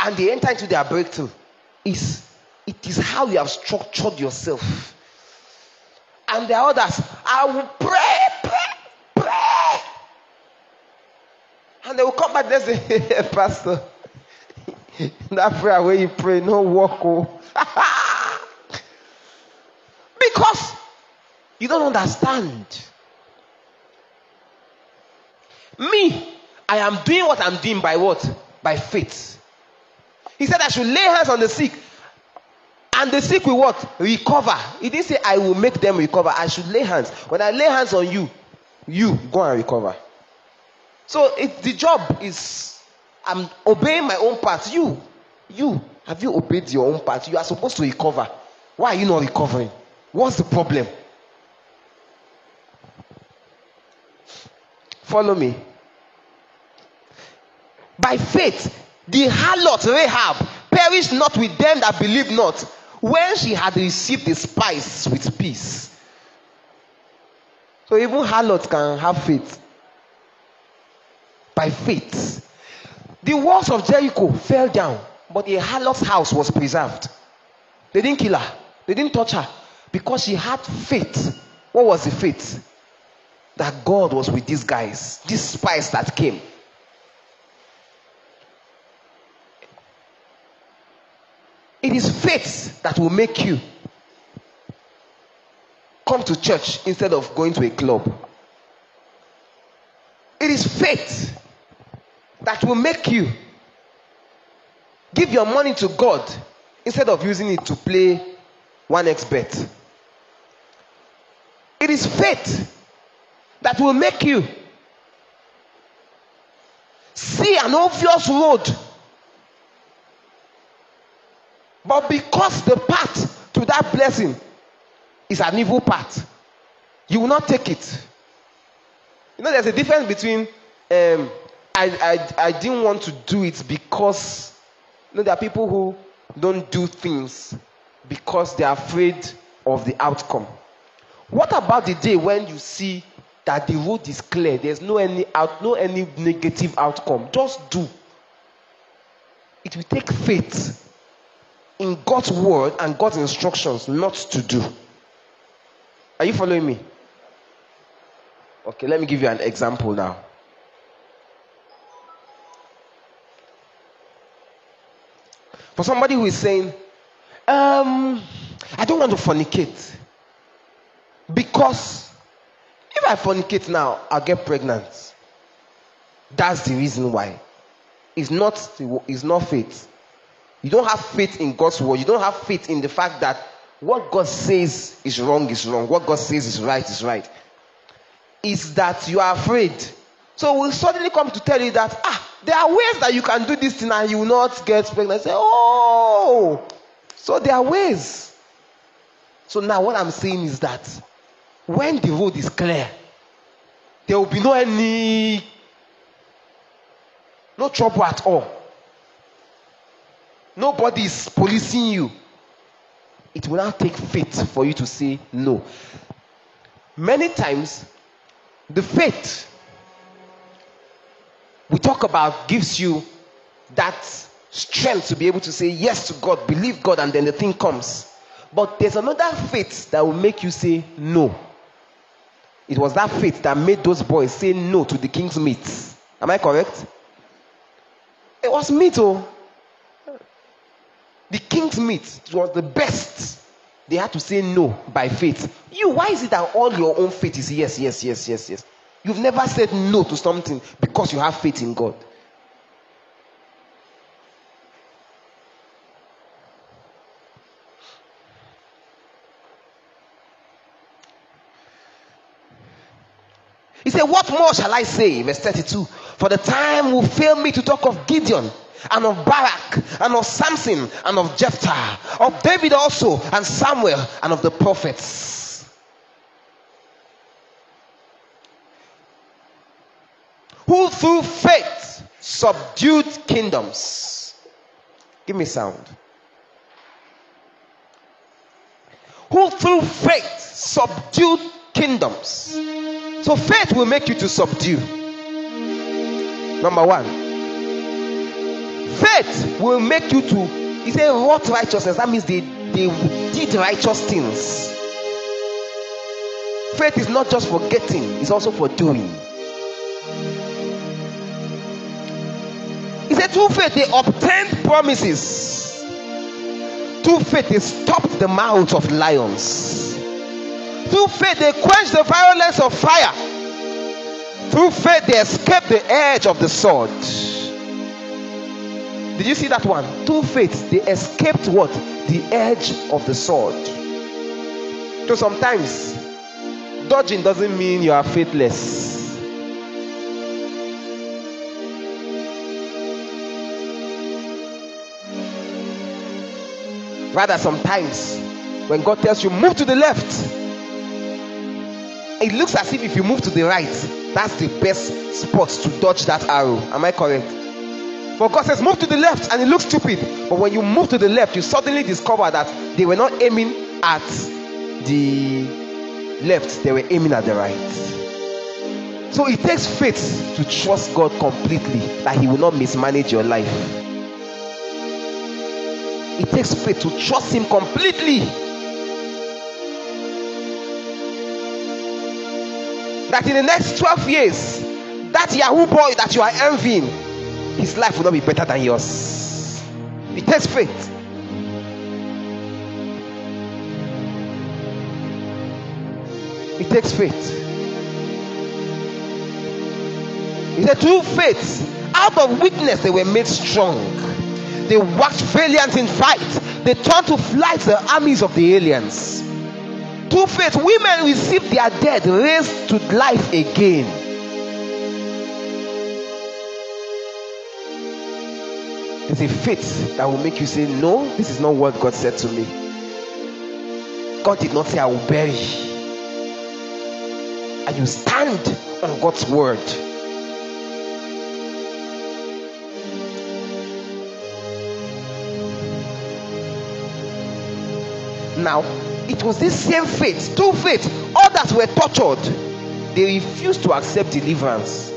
S1: and they enter into their breakthrough. Is it is how you have structured yourself. And there are others, I will pray, pray, pray. And they will come back and say, *laughs* Pastor, *laughs* that prayer where you pray, no walk. Oh. *laughs* because you don't understand. Me, I am doing what I'm doing by what? By faith. He said I should lay hands on the sick. And the sick will what? Recover. He didn't say I will make them recover. I should lay hands. When I lay hands on you, you go and recover. So it, the job is I'm obeying my own part. You, you, have you obeyed your own part? You are supposed to recover. Why are you not recovering? What's the problem? Follow me. By faith, the harlot Rahab perished not with them that believe not when she had received the spice with peace. So even harlots can have faith. By faith. The walls of Jericho fell down, but a harlot's house was preserved. They didn't kill her, they didn't touch her because she had faith. What was the faith? That God was with these guys, these spies that came. It is faith that will make you come to church instead of going to a club. It is faith that will make you give your money to God instead of using it to play 1xBet. It is faith that will make you see an obvious road but because the path to that blessing is an evil path, you will not take it. You know, there's a difference between um, I, I, I didn't want to do it because you know, there are people who don't do things because they are afraid of the outcome. What about the day when you see that the road is clear, there's no any out, no any negative outcome? Just do. It will take faith in God's word and God's instructions not to do. Are you following me? Okay, let me give you an example now. For somebody who is saying, um, I don't want to fornicate because if I fornicate now, I'll get pregnant. That's the reason why. It's not, it's not faith. You don't have faith in God's word. You don't have faith in the fact that what God says is wrong is wrong. What God says is right is right. Is that you are afraid. So we'll suddenly come to tell you that ah, there are ways that you can do this thing and you will not get pregnant. Say, oh, so there are ways. So now what I'm saying is that when the road is clear, there will be no any no trouble at all. Nobody is policing you. It will not take faith for you to say no. Many times, the faith we talk about gives you that strength to be able to say yes to God, believe God, and then the thing comes. But there's another faith that will make you say no. It was that faith that made those boys say no to the king's meat. Am I correct? It was meat, oh the king's meat was the best. They had to say no by faith. You, why is it that all your own faith is yes, yes, yes, yes, yes? You've never said no to something because you have faith in God. What more shall I say? Verse 32 For the time will fail me to talk of Gideon and of Barak and of Samson and of Jephthah, of David also and Samuel and of the prophets. Who through faith subdued kingdoms. Give me sound. Who through faith subdued kingdoms. So faith will make you to subdue. Number one, faith will make you to. He said, "What righteousness?" That means they they did righteous things. Faith is not just for getting; it's also for doing. He said, "Through faith they obtained promises. Through faith they stopped the mouths of lions." Through faith, they quenched the violence of fire. Through faith, they escaped the edge of the sword. Did you see that one? Through faith, they escaped what? The edge of the sword. So sometimes, dodging doesn't mean you are faithless. Rather, sometimes, when God tells you, move to the left, it looks as if if you move to the right, that's the best spot to dodge that arrow. Am I correct? But God says, move to the left, and it looks stupid. But when you move to the left, you suddenly discover that they were not aiming at the left, they were aiming at the right. So it takes faith to trust God completely that He will not mismanage your life. It takes faith to trust Him completely that in the next 12 years, that Yahoo boy that you are envying, his life will not be better than yours. It takes faith. It takes faith. He said, through faith, out of weakness they were made strong. They waxed valiant in fight. They turned to flight the armies of the aliens. Through faith, women receive their dead raised to life again. There's a faith that will make you say, No, this is not what God said to me. God did not say, I will bury. And you stand on God's word. Now, it was this same faith, through faith, others were tortured. They refused to accept deliverance.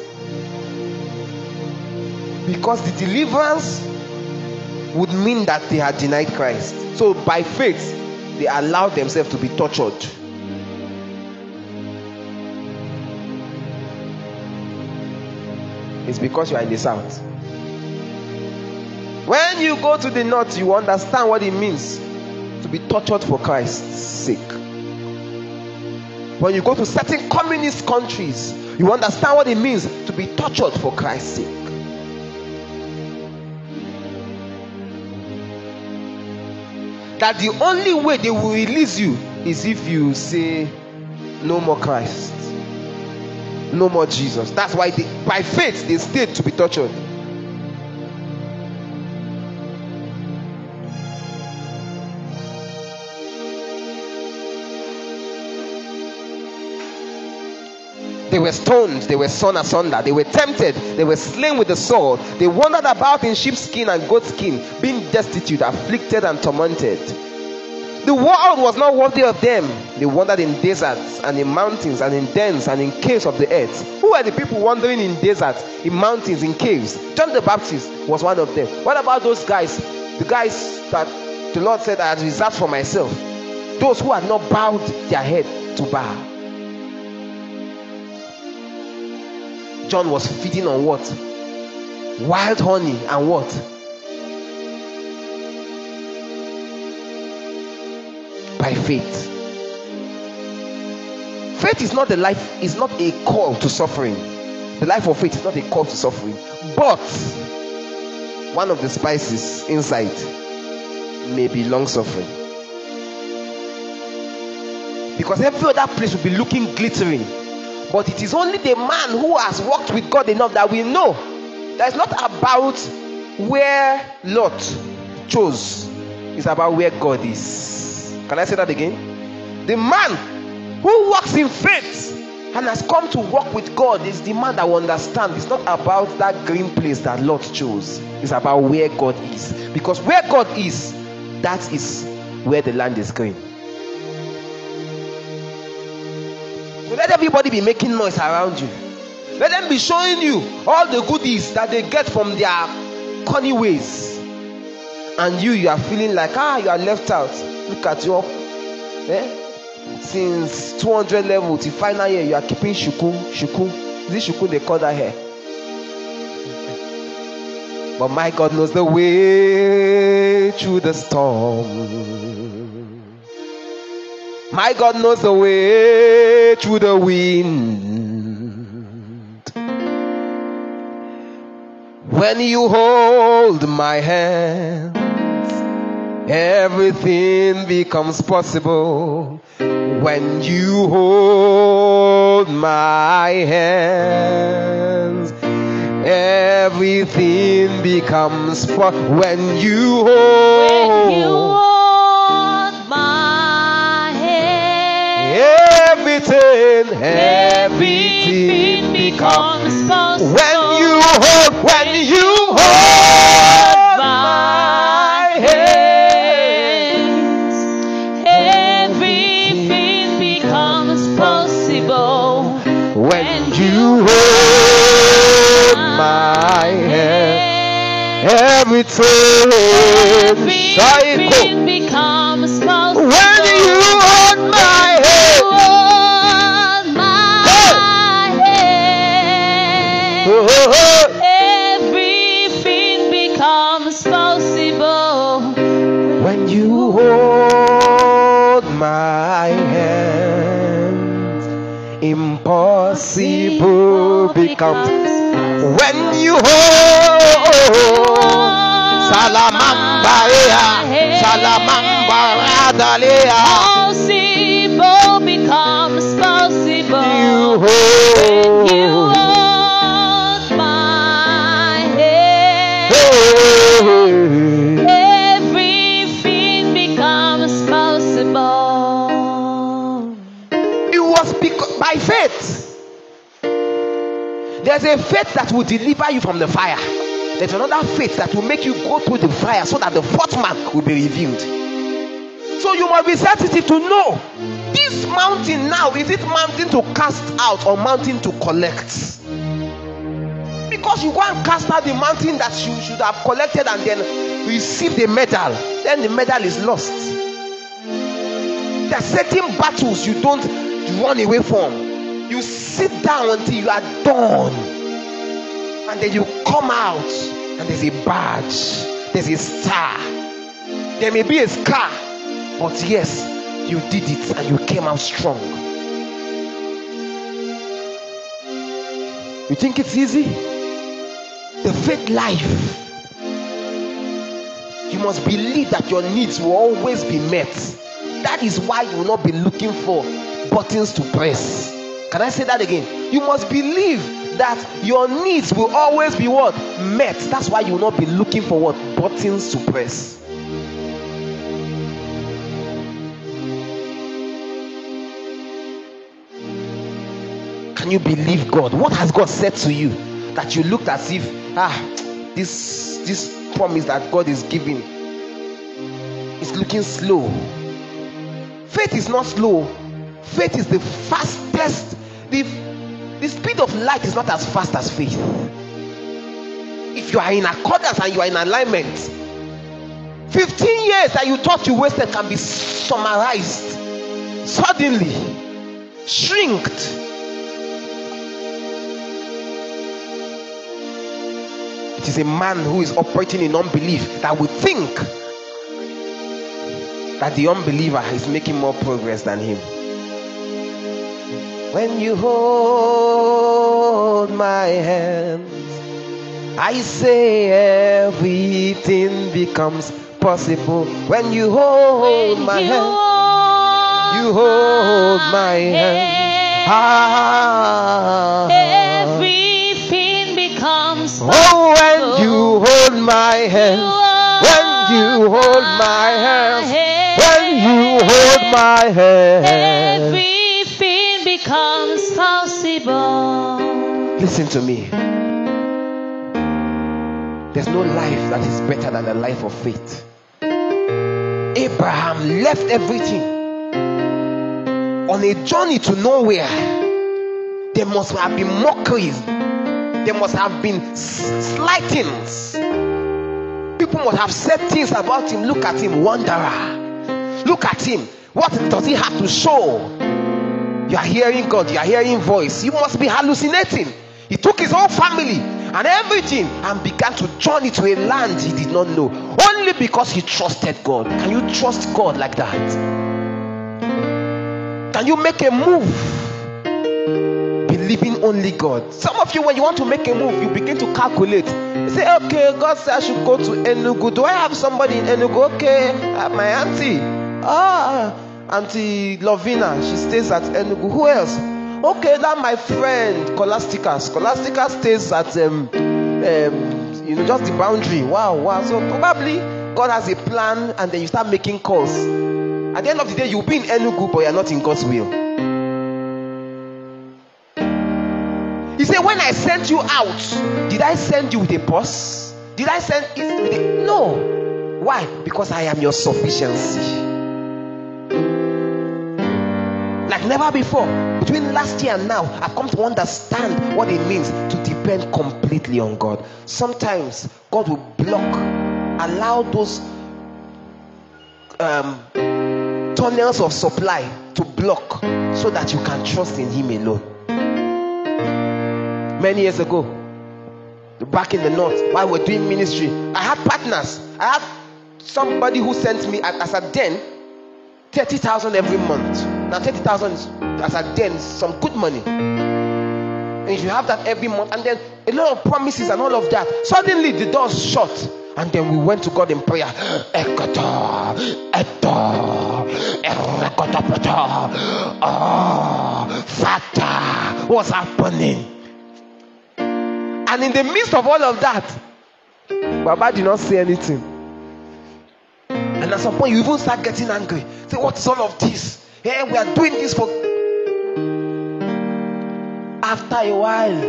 S1: Because the deliverance would mean that they had denied Christ. So by faith, they allowed themselves to be tortured. It's because you are in the south. When you go to the north, you understand what it means to be tortured for Christ's sake. When you go to certain communist countries, you understand what it means to be tortured for Christ's sake. That the only way they will release you is if you say, No more Christ, no more Jesus. That's why they, by faith they stayed to be tortured. They were stoned, they were sawn asunder, they were tempted, they were slain with the sword. They wandered about in sheepskin and goatskin, being destitute, afflicted, and tormented. The world was not worthy of them. They wandered in deserts and in mountains and in dens and in caves of the earth. Who are the people wandering in deserts, in mountains, in caves? John the Baptist was one of them. What about those guys? The guys that the Lord said I had reserved for myself. Those who had not bowed their head to Baal. John was feeding on what? Wild honey and what? By faith. Faith is not the life, is not a call to suffering. The life of faith is not a call to suffering. But one of the spices inside may be long suffering. Because every other place will be looking glittering But it is only the man who has walked with God enough that we know that it's not about where Lot chose, it's about where God is. Can I say that again? The man who walks in faith and has come to walk with God is the man that will understand. It's not about that green place that Lot chose, it's about where God is. Because where God is, that is where the land is going. Let everybody be making noise around you. Let them be showing you all the goodies that they get from their corny ways. And you, you are feeling like, ah, you are left out. Look at you. Eh? Since 200 level to final year, you are keeping shuku, shuku. Is it shuku they call that here? But my God knows the way through the storm. My God knows the way through the wind. When you hold my hand, everything becomes possible. When you hold my hands, everything becomes possible. when you hold,
S4: When you hold
S1: everything, everything becomes
S4: possible.
S1: when you hold, when you hold my hand.
S4: hands, everything becomes possible.
S1: When you hold my hand, everything.
S4: Everything
S1: impossible. When you hold Salamamba, Salamamba, Radalea,
S4: Possible becomes possible.
S1: you
S4: When you
S1: hold There's a faith that will deliver you from the fire. There's another faith that will make you go through the fire so that the fourth man will be revealed. So you must be sensitive to know this mountain now is it mountain to cast out or mountain to collect? Because you go and cast out the mountain that you should have collected and then receive the medal, then the medal is lost. There are certain battles you don't run away from. You sit down until you are done. And then you come out and there's a badge, there's a star. There may be a scar, but yes, you did it and you came out strong. You think it's easy? The faith life. You must believe that your needs will always be met. That is why you will not be looking for buttons to press. Can I say that again? You must believe that your needs will always be what? Met. That's why you will not be looking for what? Buttons to press. Can you believe God? What has God said to you that you looked as if ah this this promise that God is giving is looking slow? Faith is not slow. Faith is the fastest. The, the speed of light is not as fast as faith. If you are in accordance and you are in alignment, 15 years that you thought you wasted can be summarized suddenly, shrinked. It is a man who is operating in unbelief that would think that the unbeliever is making more progress than him. When you hold my hands, I say everything becomes possible. When you hold
S4: When
S1: my
S4: you
S1: hand,
S4: hold
S1: you hold my hand. Ah.
S4: Everything becomes possible.
S1: Oh, when you hold my hand, when you hold my hand, when you hold my hand.
S4: Becomes possible.
S1: Listen to me. There's no life that is better than the life of faith. Abraham left everything on a journey to nowhere. There must have been mockeries, there must have been slightings. People must have said things about him. Look at him, wanderer. Look at him. What does he have to show? You are hearing God, you are hearing voice. You must be hallucinating. He took his whole family and everything and began to journey to a land he did not know. Only because he trusted God. Can you trust God like that? Can you make a move? Believing only God. Some of you, when you want to make a move, you begin to calculate. You say, okay, God said I should go to Enugu. Do I have somebody in Enugu? Okay, I have my auntie. Ah, Auntie Lovina, she stays at Enugu. Who else? Okay, that my friend Scholastica. Scholastica stays at um, um, you know, just the boundary. Wow, wow. So probably God has a plan, and then you start making calls. At the end of the day, you'll be in Enugu, but you're not in God's will. He said, When I sent you out, did I send you with a purse? Did I send it with a no? Why? Because I am your sufficiency. Never before. Between last year and now, I've come to understand what it means to depend completely on God. Sometimes God will block, allow those um, tunnels of supply to block so that you can trust in Him alone. Many years ago, back in the north, while we're doing ministry, I had partners. I had somebody who sent me as a den 30,000 every month. Now, 30,000 is as a den is some good money. And if you have that every month, and then a lot of promises and all of that, suddenly the doors shut. And then we went to God in prayer. Oh, Father, what's happening? And in the midst of all of that, Baba did not say anything. And at some point, you even start getting angry. Say, oh, what is all of this? Hey, we are doing this for. After a while,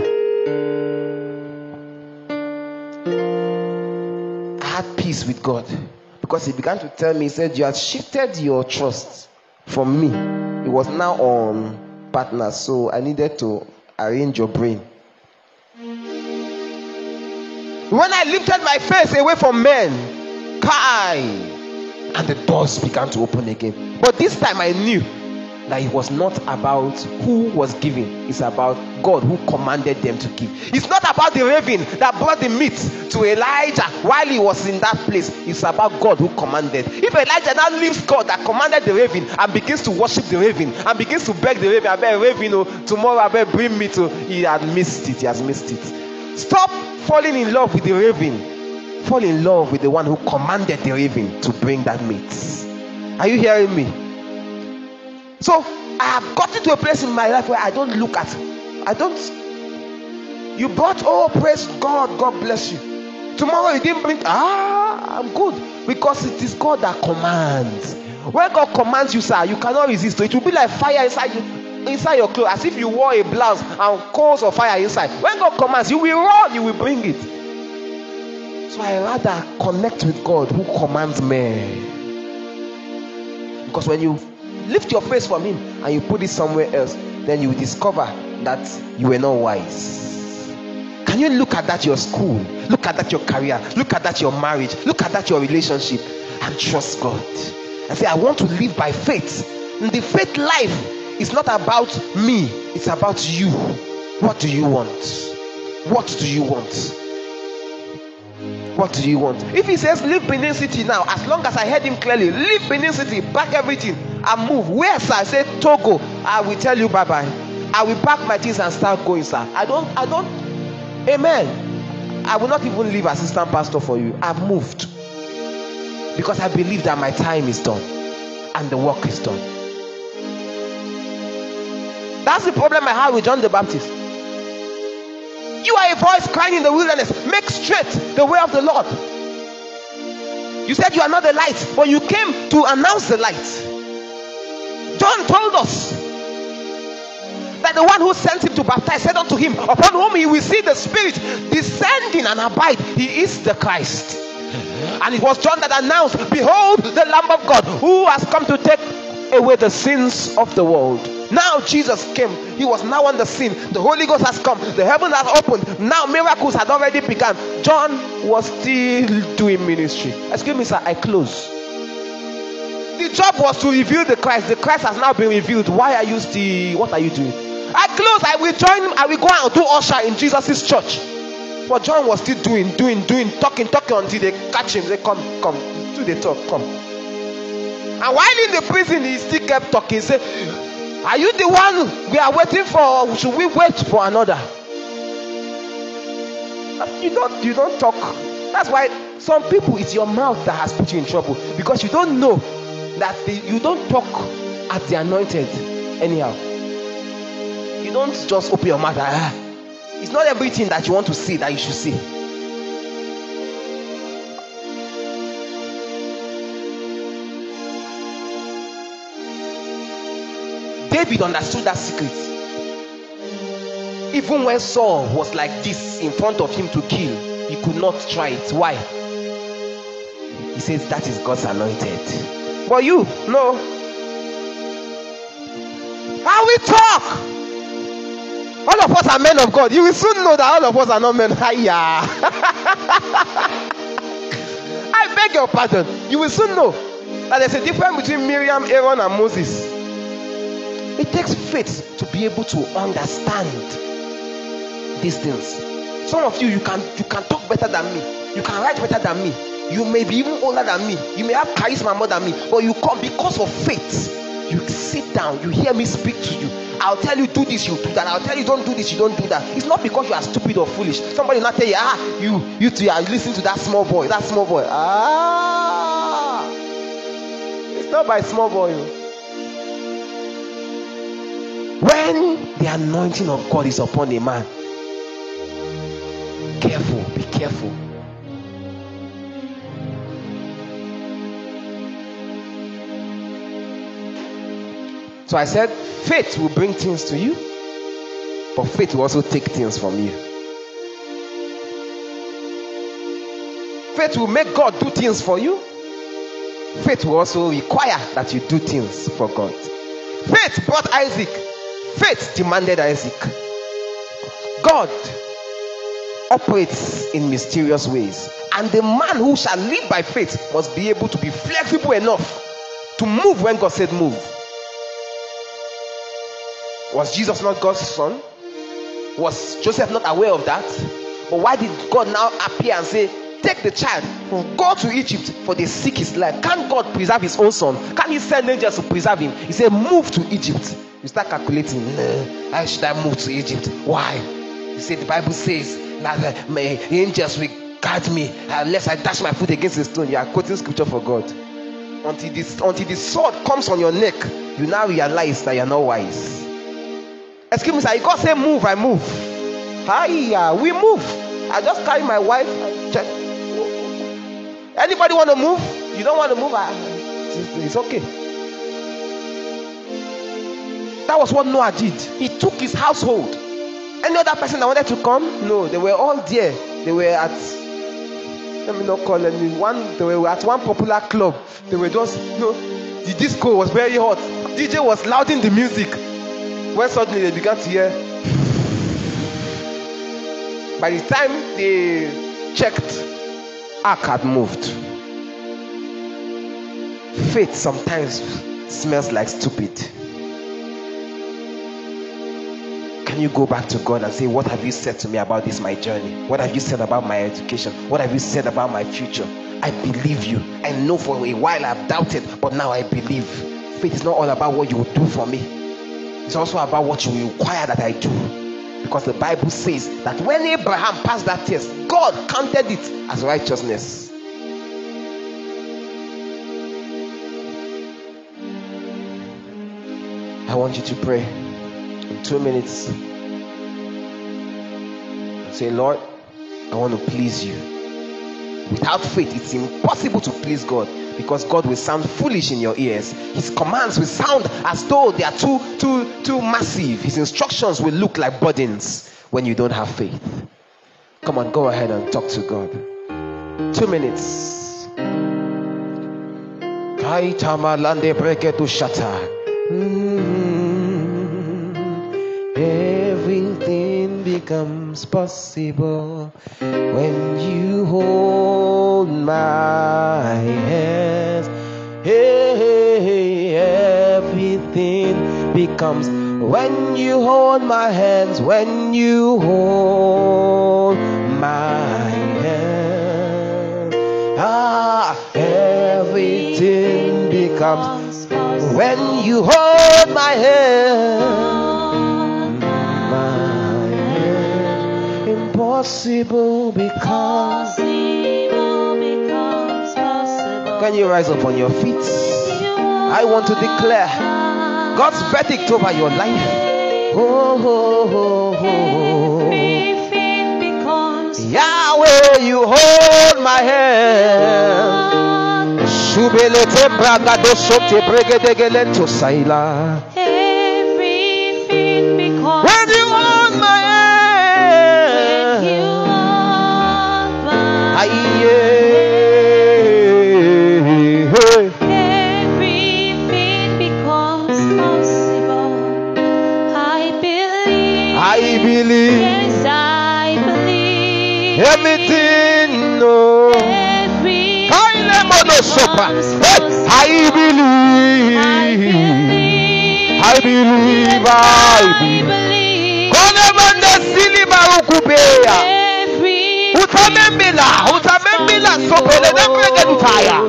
S1: I had peace with God because He began to tell me, He said, You had shifted your trust from me. It was now on partners, so I needed to arrange your brain. When I lifted my face away from men, Kai, and the doors began to open again. But this time I knew that it was not about who was giving, it's about God who commanded them to give. It's not about the raven that brought the meat to Elijah while he was in that place, it's about God who commanded. If Elijah now leaves God that commanded the raven and begins to worship the raven and begins to beg the raven, I beg raven, oh, tomorrow I beg bring me to, he had missed it, he has missed it. Stop falling in love with the raven. Fall in love with the one who commanded the raven to bring that meat. Are you hearing me? So I have gotten to a place in my life where I don't look at, I don't. You brought, oh, praise God, God bless you. Tomorrow you didn't bring, ah, I'm good because it is God that commands. When God commands you, sir, you cannot resist. It will be like fire inside you, inside your clothes, as if you wore a blouse and coals of fire inside. When God commands, you will run, you will bring it. So I rather connect with God who commands me. Because when you lift your face from Him and you put it somewhere else, then you discover that you were not wise. Can you look at that your school? Look at that your career? Look at that your marriage? Look at that your relationship and trust God. And say, I want to live by faith. And the faith life is not about me, it's about you. What do you want? What do you want? What do you want? If he says leave Benin City now, as long as I heard him clearly, leave Benin City, pack everything, and move. Where, sir? I said Togo. I will tell you bye bye. I will pack my things and start going, sir. I don't, I don't. Amen. I will not even leave assistant pastor for you. I've moved because I believe that my time is done and the work is done. That's the problem I have with John the Baptist. Voice crying in the wilderness, make straight the way of the Lord. You said you are not the light, but you came to announce the light. John told us that the one who sent him to baptize said unto him, Upon whom he will see the Spirit descending and abide, he is the Christ. And it was John that announced, Behold, the Lamb of God who has come to take away the sins of the world. Now Jesus came, he was now on the scene. The Holy Ghost has come, the heaven has opened. Now miracles had already begun. John was still doing ministry. Excuse me, sir, I close. The job was to reveal the Christ. The Christ has now been revealed. Why are you still? What are you doing? I close. I will join. Him. I will go and do usher in Jesus' church. But John was still doing, doing, doing, talking, talking until they catch him. They come, come, do the talk, come. And while in the prison, he still kept talking. "Are you the one we are waiting for? Or should we wait for another?" You don't, you don't talk. That's why some people, it's your mouth that has put you in trouble because you don't know that the, you don't talk at the anointed anyhow. You don't just open your mouth. Ah, it's not everything that you want to see that you should see. David understood that secret. Even when Saul was like this in front of him to kill, he could not try it. Why? He says that is God's anointed. But you, no. How we talk? All of us are men of God. You will soon know that all of us are not men. *laughs* *laughs* I beg your pardon. You will soon know that there's a difference between Miriam, Aaron, and Moses. It takes faith to be able to understand these things. Some of you, you can you can talk better than me. You can write better than me. You may be even older than me. You may have charisma more than me. But you come because of faith. You sit down. You hear me speak to you. I'll tell you do this, you do that. I'll tell you don't do this, you don't do that. It's not because you are stupid or foolish. Somebody will not tell you, ah, you you two are listening to that small boy. That small boy. Ah, it's not by small boy. oh. When the anointing of God is upon a man, careful, be careful. So I said, faith will bring things to you, but faith will also take things from you. Faith will make God do things for you. Faith will also require that you do things for God. Faith brought Isaac. Faith demanded Isaac. God operates in mysterious ways. And the man who shall live by faith must be able to be flexible enough to move when God said move. Was Jesus not God's son? Was Joseph not aware of that? But why did God now appear and say, Take the child, go to Egypt for they seek his life? Can't God preserve his own son? Can he send angels to preserve him? He said, Move to Egypt. You start calculating, "Nah, How should I move to Egypt? Why? You said, The Bible says that uh, my angels will guard me unless I dash my foot against a stone. You are quoting scripture for God. Until this, until the sword comes on your neck, you now realize that you're not wise. Excuse me, sir. God say move, I move. Hiya, we move. I just carry my wife. Anybody want to move? You don't want to move? I, it's, it's okay. That was what Noah did. He took his household. Any other person that wanted to come? No, they were all there. They were at let me not call any one. They were at one popular club. They were just you know the disco was very hot. DJ was louding the music. When suddenly they began to hear. By the time they checked, Ark had moved. Faith sometimes smells like stupid. Can you go back to God and say, What have you said to me about this, my journey? What have you said about my education? What have you said about my future? I believe you. I know for a while I've doubted, but now I believe. Faith is not all about what you will do for me, it's also about what you require that I do. Because the Bible says that when Abraham passed that test, God counted it as righteousness. I want you to pray. In two minutes say, Lord, I want to please you. Without faith, it's impossible to please God because God will sound foolish in your ears. His commands will sound as though they are too, too, too massive. His instructions will look like burdens when you don't have faith. Come on, go ahead and talk to God. Two minutes. Kaitamalande breketu shata. Mm. Everything becomes possible when you hold my hands. Hey, everything becomes when you hold my hands, when you hold my hands. Ah, everything becomes when you hold my hand. Hand. Impossible because. Can you rise up on your feet? I want to declare God's verdict over your life. Oh, oh, oh, oh. oh. Yahweh, you hold my hand. Shubelete bragado sote saila.
S4: Everything everything.
S1: No.
S4: Everything
S1: Kaile mono sopa. Hey, I believe. I believe. I believe.
S4: believe.
S1: Kone mande sili barukubea.
S4: Everything
S1: Utamembila, utamembila sopele nembrege dutaya.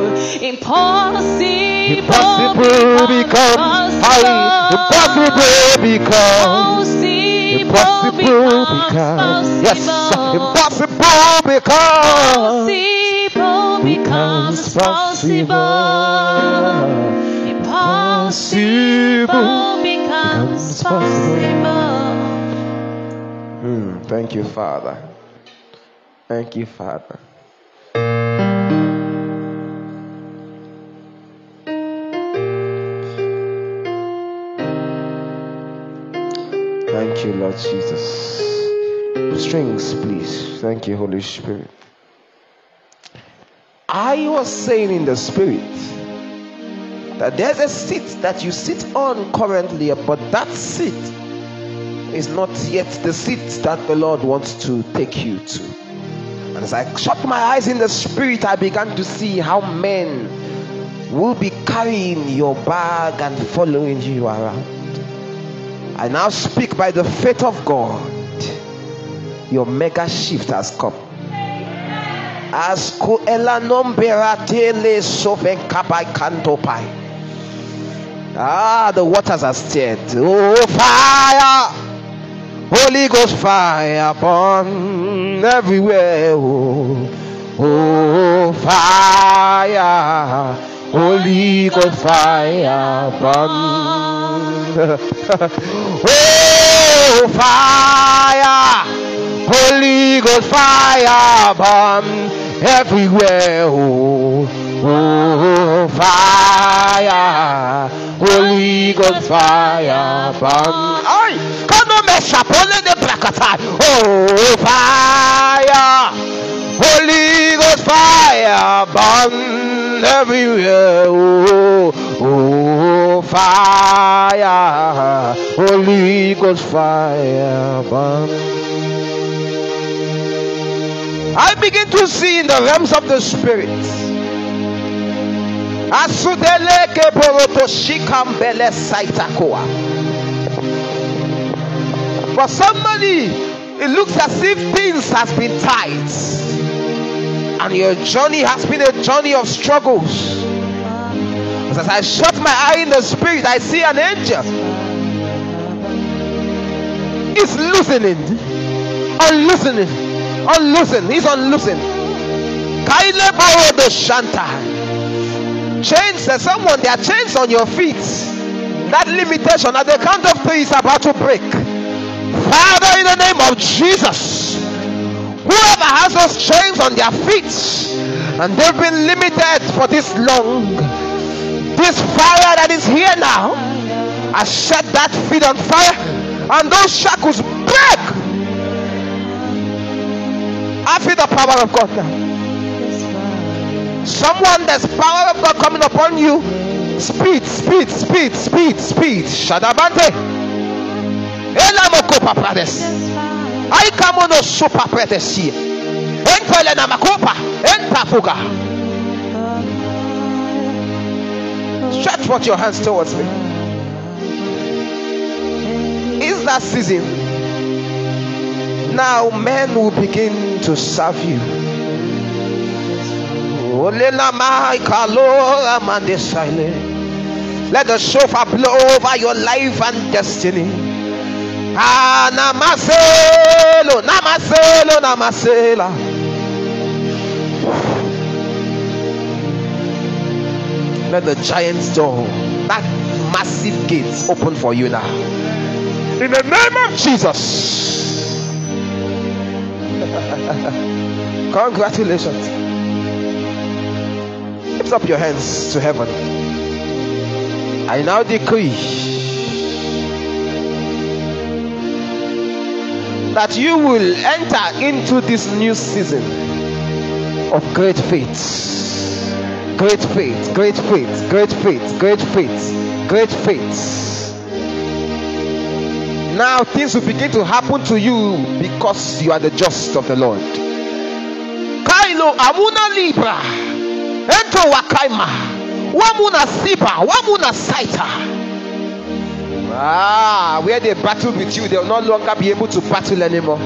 S4: Impossible,
S1: Impossible becomes I, impossible becomes impossible becomes yes, impossible becomes
S4: Impossible becomes possible. Impossible becomes possible.
S1: Hmm, thank you, Father. Thank you, Father. Thank you, Lord Jesus. Strings, please. Thank you, Holy Spirit. I was saying in the Spirit that there's a seat that you sit on currently, but that seat is not yet the seat that the Lord wants to take you to. And as I shut my eyes in the spirit, I began to see how men will be carrying your bag and following you around. I now speak by the faith of God. Your mega shift has come. As ko ela nombera tele sofen kapai kantopai. Ah, the waters are stirred. Oh, fire! Holy Ghost fire upon everywhere. Oh, oh fire. Holy Ghost fire upon. *laughs* oh, fire. Holy Ghost fire upon everywhere. Oh, oh fire. Holy Ghost fire upon. Ay, kano me shapole de brakatai. Oh fire. Holy Ghost fire burn everywhere. Oh, oh fire. Holy Ghost fire burn. I begin to see in the realms of the spirit. Shikambele saitakoa. For somebody, it looks as if things has been tight, and your journey has been a journey of struggles. As I shut my eye in the spirit, I see an angel. He's loosening, unloosening, unloosening. He's unloosening. Kaile borodo shanta. Chains, there's someone, there are chains on your feet. That limitation at the count of three is about to break. Father, in the name of Jesus, whoever has those chains on their feet and they've been limited for this long, this fire that is here now, I set that feet on fire and those shackles break. I feel the power of God now. Someone there's power of God coming upon you. Speed, speed, speed, speed, speed. Shadabante. Elamoko paprades. I come on a super predesi. Entele na makopa. Enta fuga. Stretch forth your hands towards me. Is that season? Now men will begin to serve you. Let the shofar blow over your life and destiny. Ah, namaselo, namaselo, namasela. Let the giant's door, that massive gate, open for you now. In the name of Jesus. *laughs* Congratulations. Lift up your hands to heaven. I now decree that you will enter into this new season of great faith. Great faith, great faith, great faith, great faith, great faith. Now things will begin to happen to you because you are the just of the Lord. Kailo amuna libra. Ento wakaima. Wamuna siba. Wamuna saita. Ah, where they battle with you, they will no longer be able to battle anymore.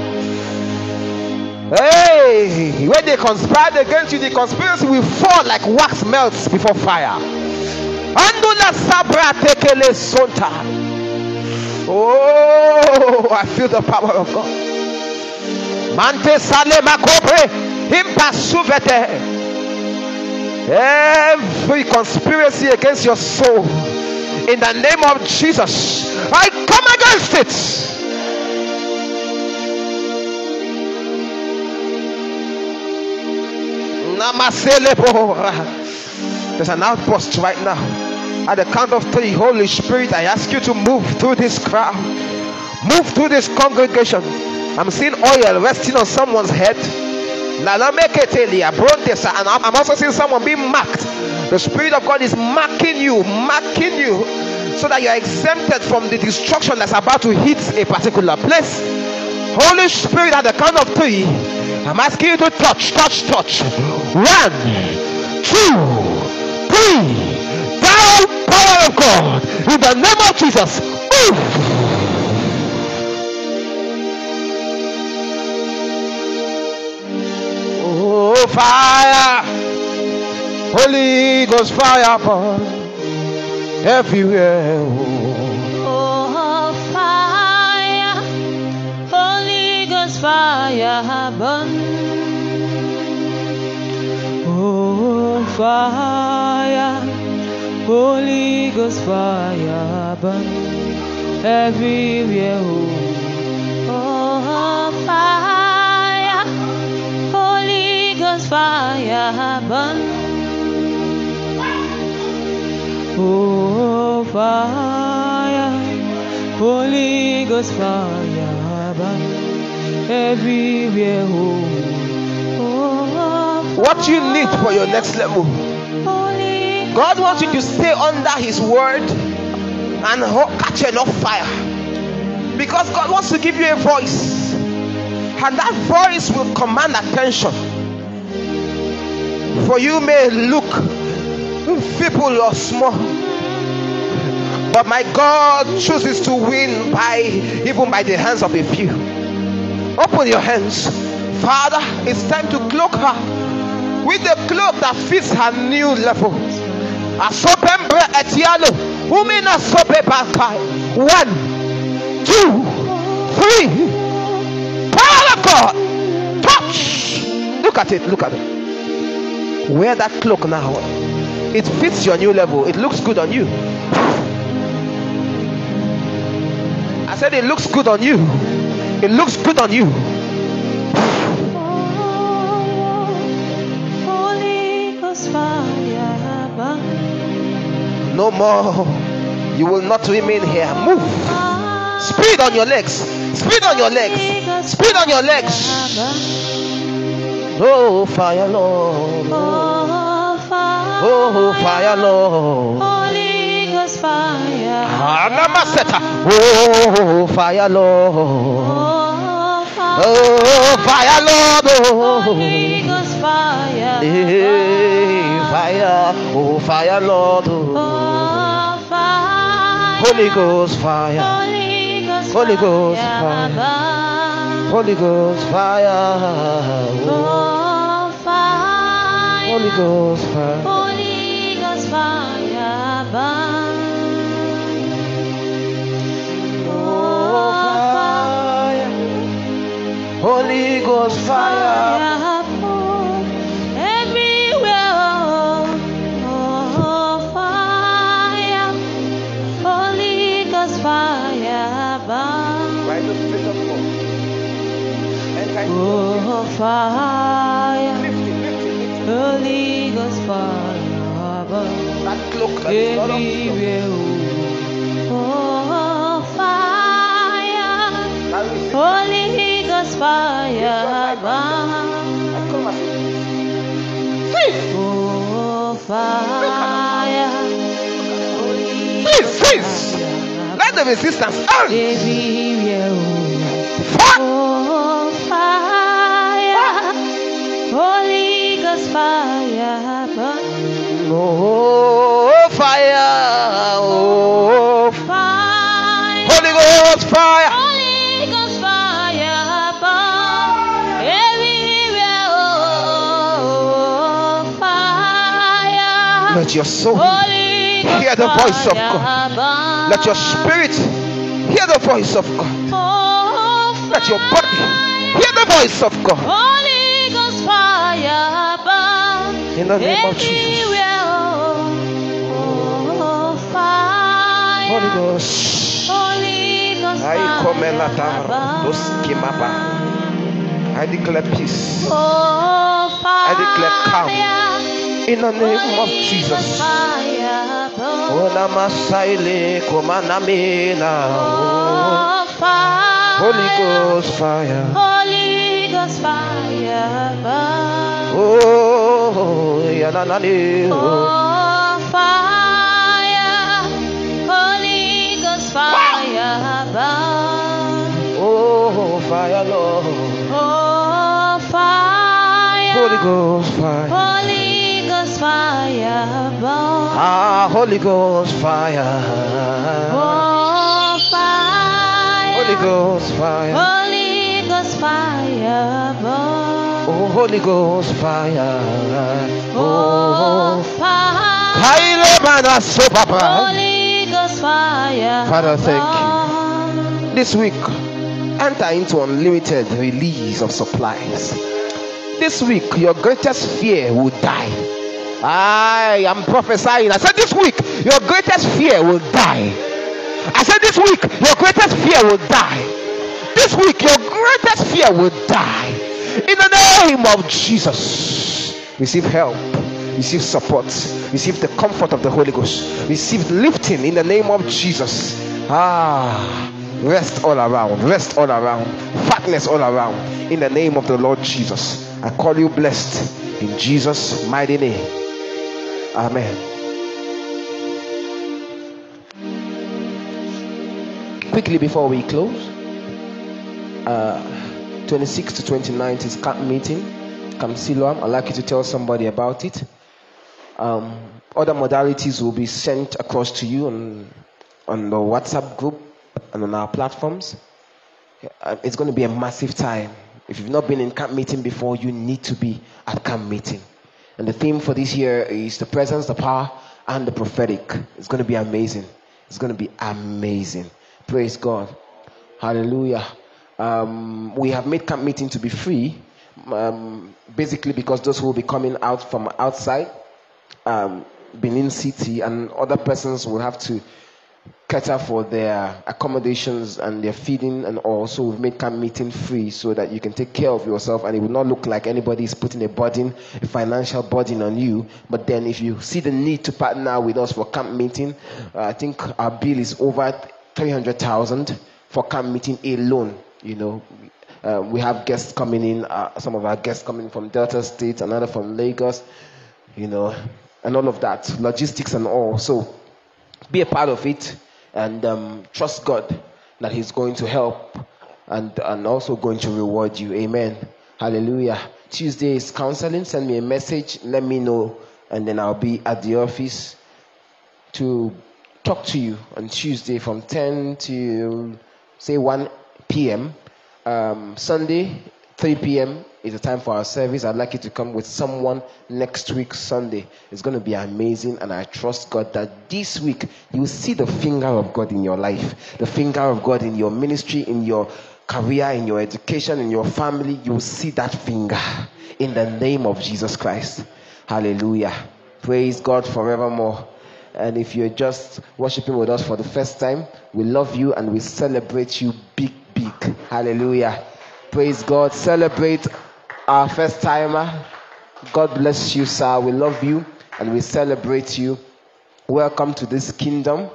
S1: Hey, when they conspired against you, the conspiracy will fall like wax melts before fire. Andula sabra tekele sonta. Oh, I feel the power of God. Mante sale makope impasuvete. Every conspiracy against your soul, in the name of Jesus, I come against it. There's an outburst right now. At the count of three, Holy Spirit, I ask you to move through this crowd, move through this congregation. I'm seeing oil resting on someone's head. And I'm also seeing someone being marked. The Spirit of God is marking you, marking you, so that you are exempted from the destruction that's about to hit a particular place. Holy Spirit, at the count of three, I'm asking you to touch, touch, touch. One, two, three. Thou power of God, in the name of Jesus. Oh, fire, Holy Ghost fire burn everywhere. Oh.
S4: Oh, fire, Holy Ghost fire burn. Oh, fire, Holy Ghost fire burn everywhere. Oh, fire, Holy Ghost fire burn. Oh, fire, Holy Ghost fire everywhere. Oh,
S1: What you need for your next level.
S4: Holy
S1: God wants you to stay under His word and catch enough fire. Because God wants to give you a voice. And that voice will command attention. For you may look feeble or small. But my God chooses to win by even by the hands of a few. Open your hands. Father, it's time to cloak her with the cloak that fits her new level. One, two, three. Power of God. Touch. Look at it. Look at it. Wear that cloak now. It fits your new level. It looks good on you. Said it looks good on you. It looks good on you. No more. You will not remain here. Move. Speed on your legs. Speed on your legs. Speed on your legs. Oh, fire, Lord.
S4: Oh, fire,
S1: Lord. Oh, fire, Lord.
S4: Oh,
S1: oh fire. Oh, Lord.
S4: Holy Ghost fire.
S1: Eh, fire. Oh, fire, Lord.
S4: Oh, fire.
S1: Holy Ghost fire.
S4: Holy Ghost fire.
S1: fire. Holy Ghost fire.
S4: Oh, fire.
S1: Holy Ghost fire.
S4: Holy Ghost fire.
S1: Oh, fire. Holy Ghost fire. That cloak that is not
S4: on Oh, fire. Holy
S1: resistance
S4: everywhere.
S1: Fire.
S4: Oh, fire. Holy Ghost fire.
S1: Oh, fire. Oh,
S4: Fire.
S1: Holy Ghost fire. Let your soul hear the voice of God. Let your spirit hear the voice of God. Let your body hear the voice of God.
S4: Holy Ghost fire burn
S1: In the name of Jesus. Holy Ghost.
S4: Holy Ghost
S1: I come dos kimaba. I declare peace.
S4: Oh, fire.
S1: I declare calm. In the name of Jesus.
S4: Ghost fire burn.
S1: Ona masaile.
S4: Fire.
S1: Holy Ghost fire.
S4: Holy Ghost fire.
S1: Oh.
S4: Oh, fire. Holy Ghost fire.
S1: Oh, fire, Lord.
S4: Oh, fire.
S1: Holy Ghost fire.
S4: Holy Ghost fire burn.
S1: Ah, Holy Ghost fire.
S4: Oh, fire.
S1: Holy Ghost fire.
S4: Holy Ghost fire.
S1: Oh, Holy Ghost fire.
S4: Oh,
S1: Oh,
S4: fire.
S1: Kaile mana so papa.
S4: Holy Ghost fire.
S1: Father, thank
S4: you.
S1: This week, enter into unlimited release of supplies. This week, your greatest fear will die. I am prophesying. I said this week, your greatest fear will die. I said this week, your greatest fear will die. This week, your greatest fear will die. In the name of Jesus, receive help, receive support, receive the comfort of the Holy Ghost, receive lifting in the name of Jesus. Ah, rest all around, rest all around, fatness all around. In the name of the Lord Jesus, I call you blessed in Jesus' mighty name. Amen. Quickly before we close, uh, 26 to 29th is camp meeting, Camp Siloam. I'd like you to tell somebody about it. Um, other modalities will be sent across to you on, on the WhatsApp group and on our platforms. Uh, It's going to be a massive time. If you've not been in camp meeting before, you need to be at camp meeting. And the theme for this year is the presence, the power, and the prophetic. It's going to be amazing. It's going to be amazing. Praise God. Hallelujah. Um, we have made camp meeting to be free, um, basically because those who will be coming out from outside um, Benin City and other persons will have to cater for their accommodations and their feeding and all. So we've made camp meeting free so that you can take care of yourself and it will not look like anybody is putting a burden a financial burden on you. But then if you see the need to partner with us for camp meeting uh, i think our bill is over 300000 for camp meeting alone you know. Uh, we have guests coming in uh, some of our guests coming from delta state another from lagos you know and all of that logistics and all. So be a part of it and um, trust God that He's going to help and, and also going to reward you. Amen. Hallelujah. Tuesday is counseling. Send me a message. Let me know. And then I'll be at the office to talk to you on Tuesday from 10 to say 1 p.m. Um, Sunday, 3 p.m. is the time for our service. I'd like you to come with someone next week, Sunday. It's going to be amazing, and I trust God that this week you will see the finger of God in your life, the finger of God in your ministry, in your career, in your education, in your family. You will see that finger in the name of Jesus Christ. Hallelujah. Praise God forevermore. And if you're just worshiping with us for the first time, we love you and we celebrate you big, big. Hallelujah. Praise God. Celebrate our first timer. God bless you, sir. We love you and we celebrate you. Welcome to this kingdom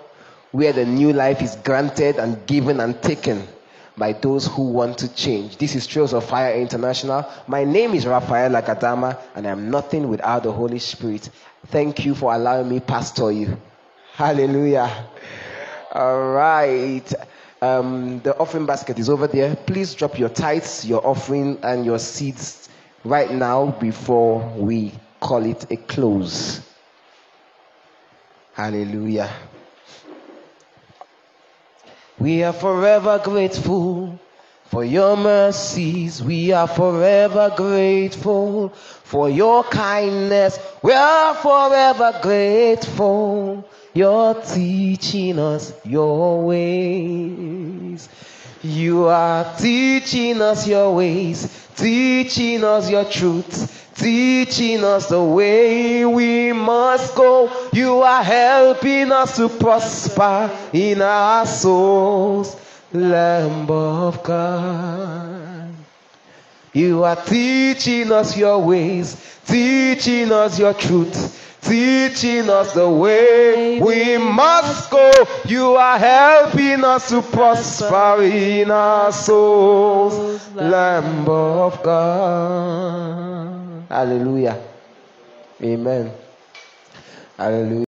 S1: where the new life is granted and given and taken by those who want to change. This is Trails of Fire International. My name is Raphael Agadama and I'm nothing without the Holy Spirit. Thank you for allowing me to pastor you. Hallelujah. All right. Um, the offering basket is over there. Please drop your tithes, your offering, and your seeds right now before we call it a close. Hallelujah. We are forever grateful for your mercies. We are forever grateful for your kindness. We are forever grateful. You're teaching us your ways. You are teaching us your ways, teaching us your truth, teaching us the way we must go. You are helping us to prosper in our souls, Lamb of God. You are teaching us your ways, teaching us your truth, teaching us the way we must go. You are helping us to prosper in our souls, Lamb of God. Hallelujah. Amen. Hallelujah.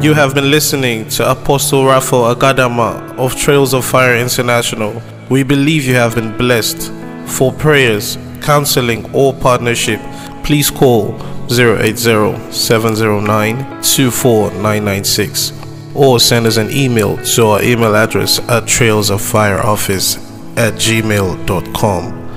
S5: You have been listening to Apostle Raphael Agadama of Trails of Fire International. We believe you have been blessed. For prayers, counseling, or partnership, please call 080-709-24996 or send us an email to our email address at trailsoffireoffice at gmail.com.